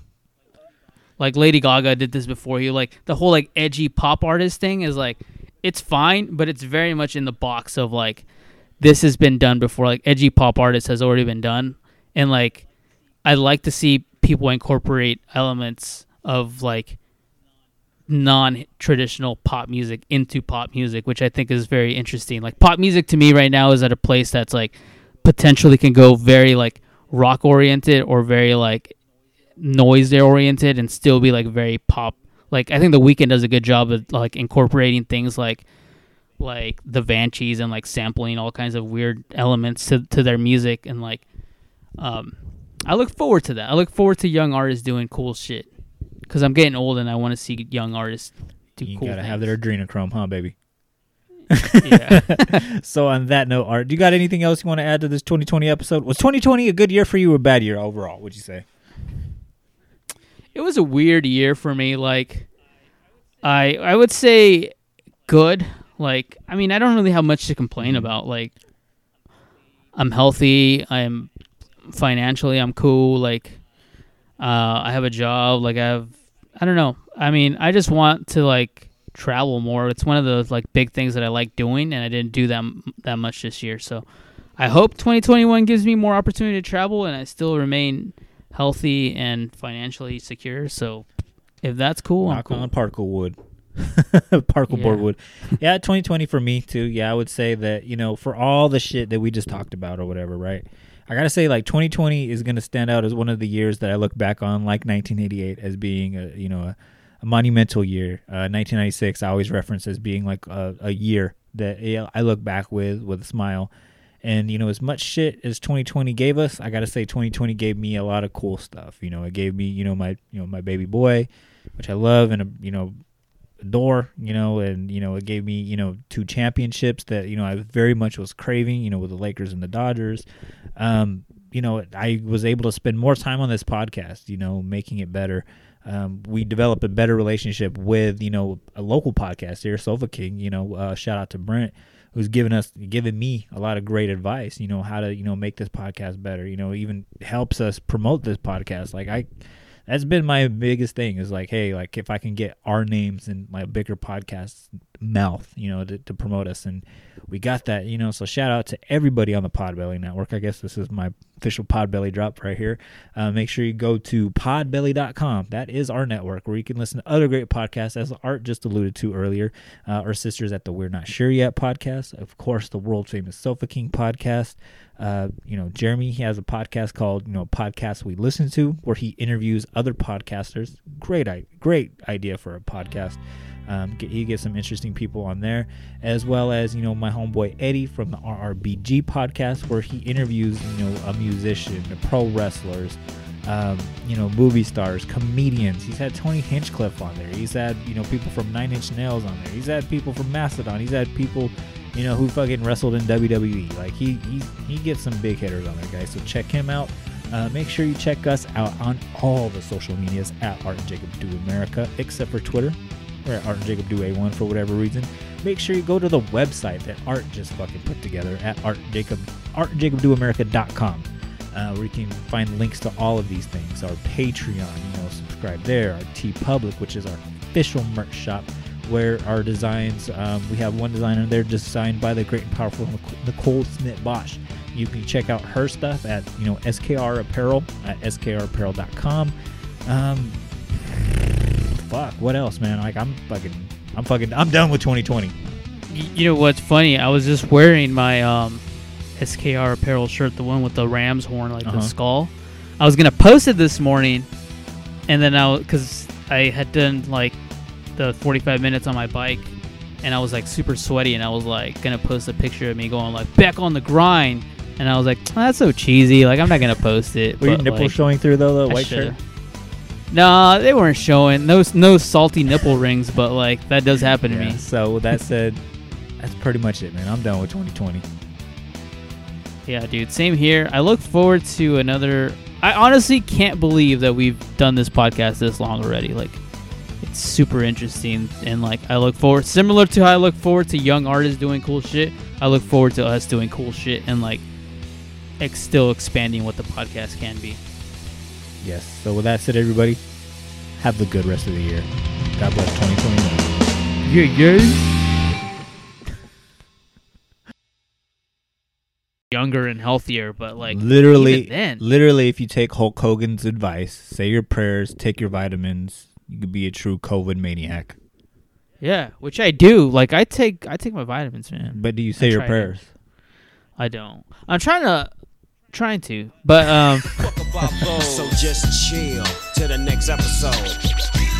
like Lady Gaga did this before you. Like the whole like edgy pop artist thing is like it's fine, but it's very much in the box of like this has been done before. Like edgy pop artist has already been done, and like I'd like to see people incorporate elements of like non-traditional pop music into pop music, which I think is very interesting. Like pop music to me right now is at a place that's like potentially can go very like rock oriented or very like noise oriented and still be like very pop. Like I think the Weeknd does a good job of like incorporating things like like the Banshees and like sampling all kinds of weird elements to to their music and like um I look forward to that. I look forward to young artists doing cool shit cuz I'm getting old and I want to see young artists do You cool gotta have their adrenochrome, huh, baby? yeah. So on that note, Art, do you got anything else you want to add to this 2020 episode? Was 2020 a good year for you or a bad year overall? Would you say? it was a weird year for me like i i would say good like i mean i don't really have much to complain about like i'm healthy i'm financially i'm cool like uh i have a job like i have i don't know i mean i just want to like travel more it's one of the like big things that i like doing and i didn't do that m- that much this year so i hope 2021 gives me more opportunity to travel and i still remain healthy and financially secure. So if that's cool, I'm cool. on particle wood. Parkle Yeah. board wood. Yeah, 2020 for me too. Yeah, I would say that you know for all the shit that we just talked about or whatever, right? I gotta say like 2020 is gonna stand out as one of the years that I look back on, like 1988, as being a you know a, a monumental year. Uh, 1996 I always reference as being like a, a year that I look back with with a smile. And you know, as much shit as 2020 gave us, I gotta say 2020 gave me a lot of cool stuff. You know, it gave me you know my you know my baby boy, which I love and you know adore. You know, and you know it gave me you know two championships that you know I very much was craving. You know, with the Lakers and the Dodgers. Um, you know, I was able to spend more time on this podcast. You know, making it better. Um, we developed a better relationship with you know a local podcast here, Sofa King. You know, uh, shout out to Brent who's given us given me a lot of great advice you know how to you know make this podcast better you know even helps us promote this podcast like i that's been my biggest thing is like hey like if i can get our names in my bigger podcast mouth you know to, to promote us. And we got that you know so shout out to everybody on the podbelly network. I guess this is my official podbelly drop right here. Uh, make sure you go to podbelly.com that is our network where you can listen to other great podcasts as art just alluded to earlier. Uh, our sisters at the we're not sure yet podcast. Of course the world famous sofa king podcast. Uh, you know jeremy he has a podcast called you know podcast we listen to where he interviews other podcasters. Great great idea for a podcast um, he gets some interesting people on there, as well as you know my homeboy Eddie from the RRBG podcast, where he interviews you know a musician, pro wrestlers, um, you know movie stars, comedians. He's had Tony Hinchcliffe on there. He's had you know people from Nine Inch Nails on there. He's had people from Mastodon. He's had people you know who fucking wrestled in WWE. Like he he he gets some big hitters on there, guys. So check him out. Uh, make sure you check us out on all the social medias at Art and Jacob Do America, except for Twitter. We're Art and Jacob Do A1 for whatever reason. Make sure you go to the website that Art just fucking put together at Art Jacob ArtJacobDoAmerica.com, uh, where you can find links to all of these things. Our Patreon, you know, subscribe there. Our TeePublic, which is our official merch shop, where our designs, um, we have one designer there designed by the great and powerful Nicole Smith Bosch. You can check out her stuff at you know SKR Apparel at skrapparel.com. Um, fuck, what else, man? Like I'm fucking, I'm fucking, I'm done with 2020. You know what's funny? I was just wearing my um, SKR apparel shirt, the one with the ram's horn, like Uh-huh. the skull. I was gonna post it this morning, and then I because I had done like the 45 minutes on my bike, and I was like super sweaty, and I was like gonna post a picture of me going like back on the grind, and I was like, "Oh, that's so cheesy. Like I'm not gonna post it. Were your nipples like, showing through though? The I white should've. shirt. Nah, they weren't showing. No, no salty nipple rings, but like that does happen to Yeah. me. So with that said, that's pretty much it, man. I'm done with 2020. Yeah, dude. Same here. I look forward to another. I honestly can't believe that we've done this podcast this long already. Like, it's super interesting, and like I look forward. Similar to how I look forward to young artists doing cool shit. I look forward to us doing cool shit and like, ex- still expanding what the podcast can be. Yes. So with that said, everybody, have the good rest of the year. God bless 2021. Yeah, yeah. Younger and healthier, but like literally, then, literally, if you take Hulk Hogan's advice, say your prayers, take your vitamins, you could be a true COVID maniac. yeah, which I do. Like I take, I take my vitamins, man. But do you say I your try to. prayers? I don't. I'm trying to, trying to, but um. so just chill to the next episode.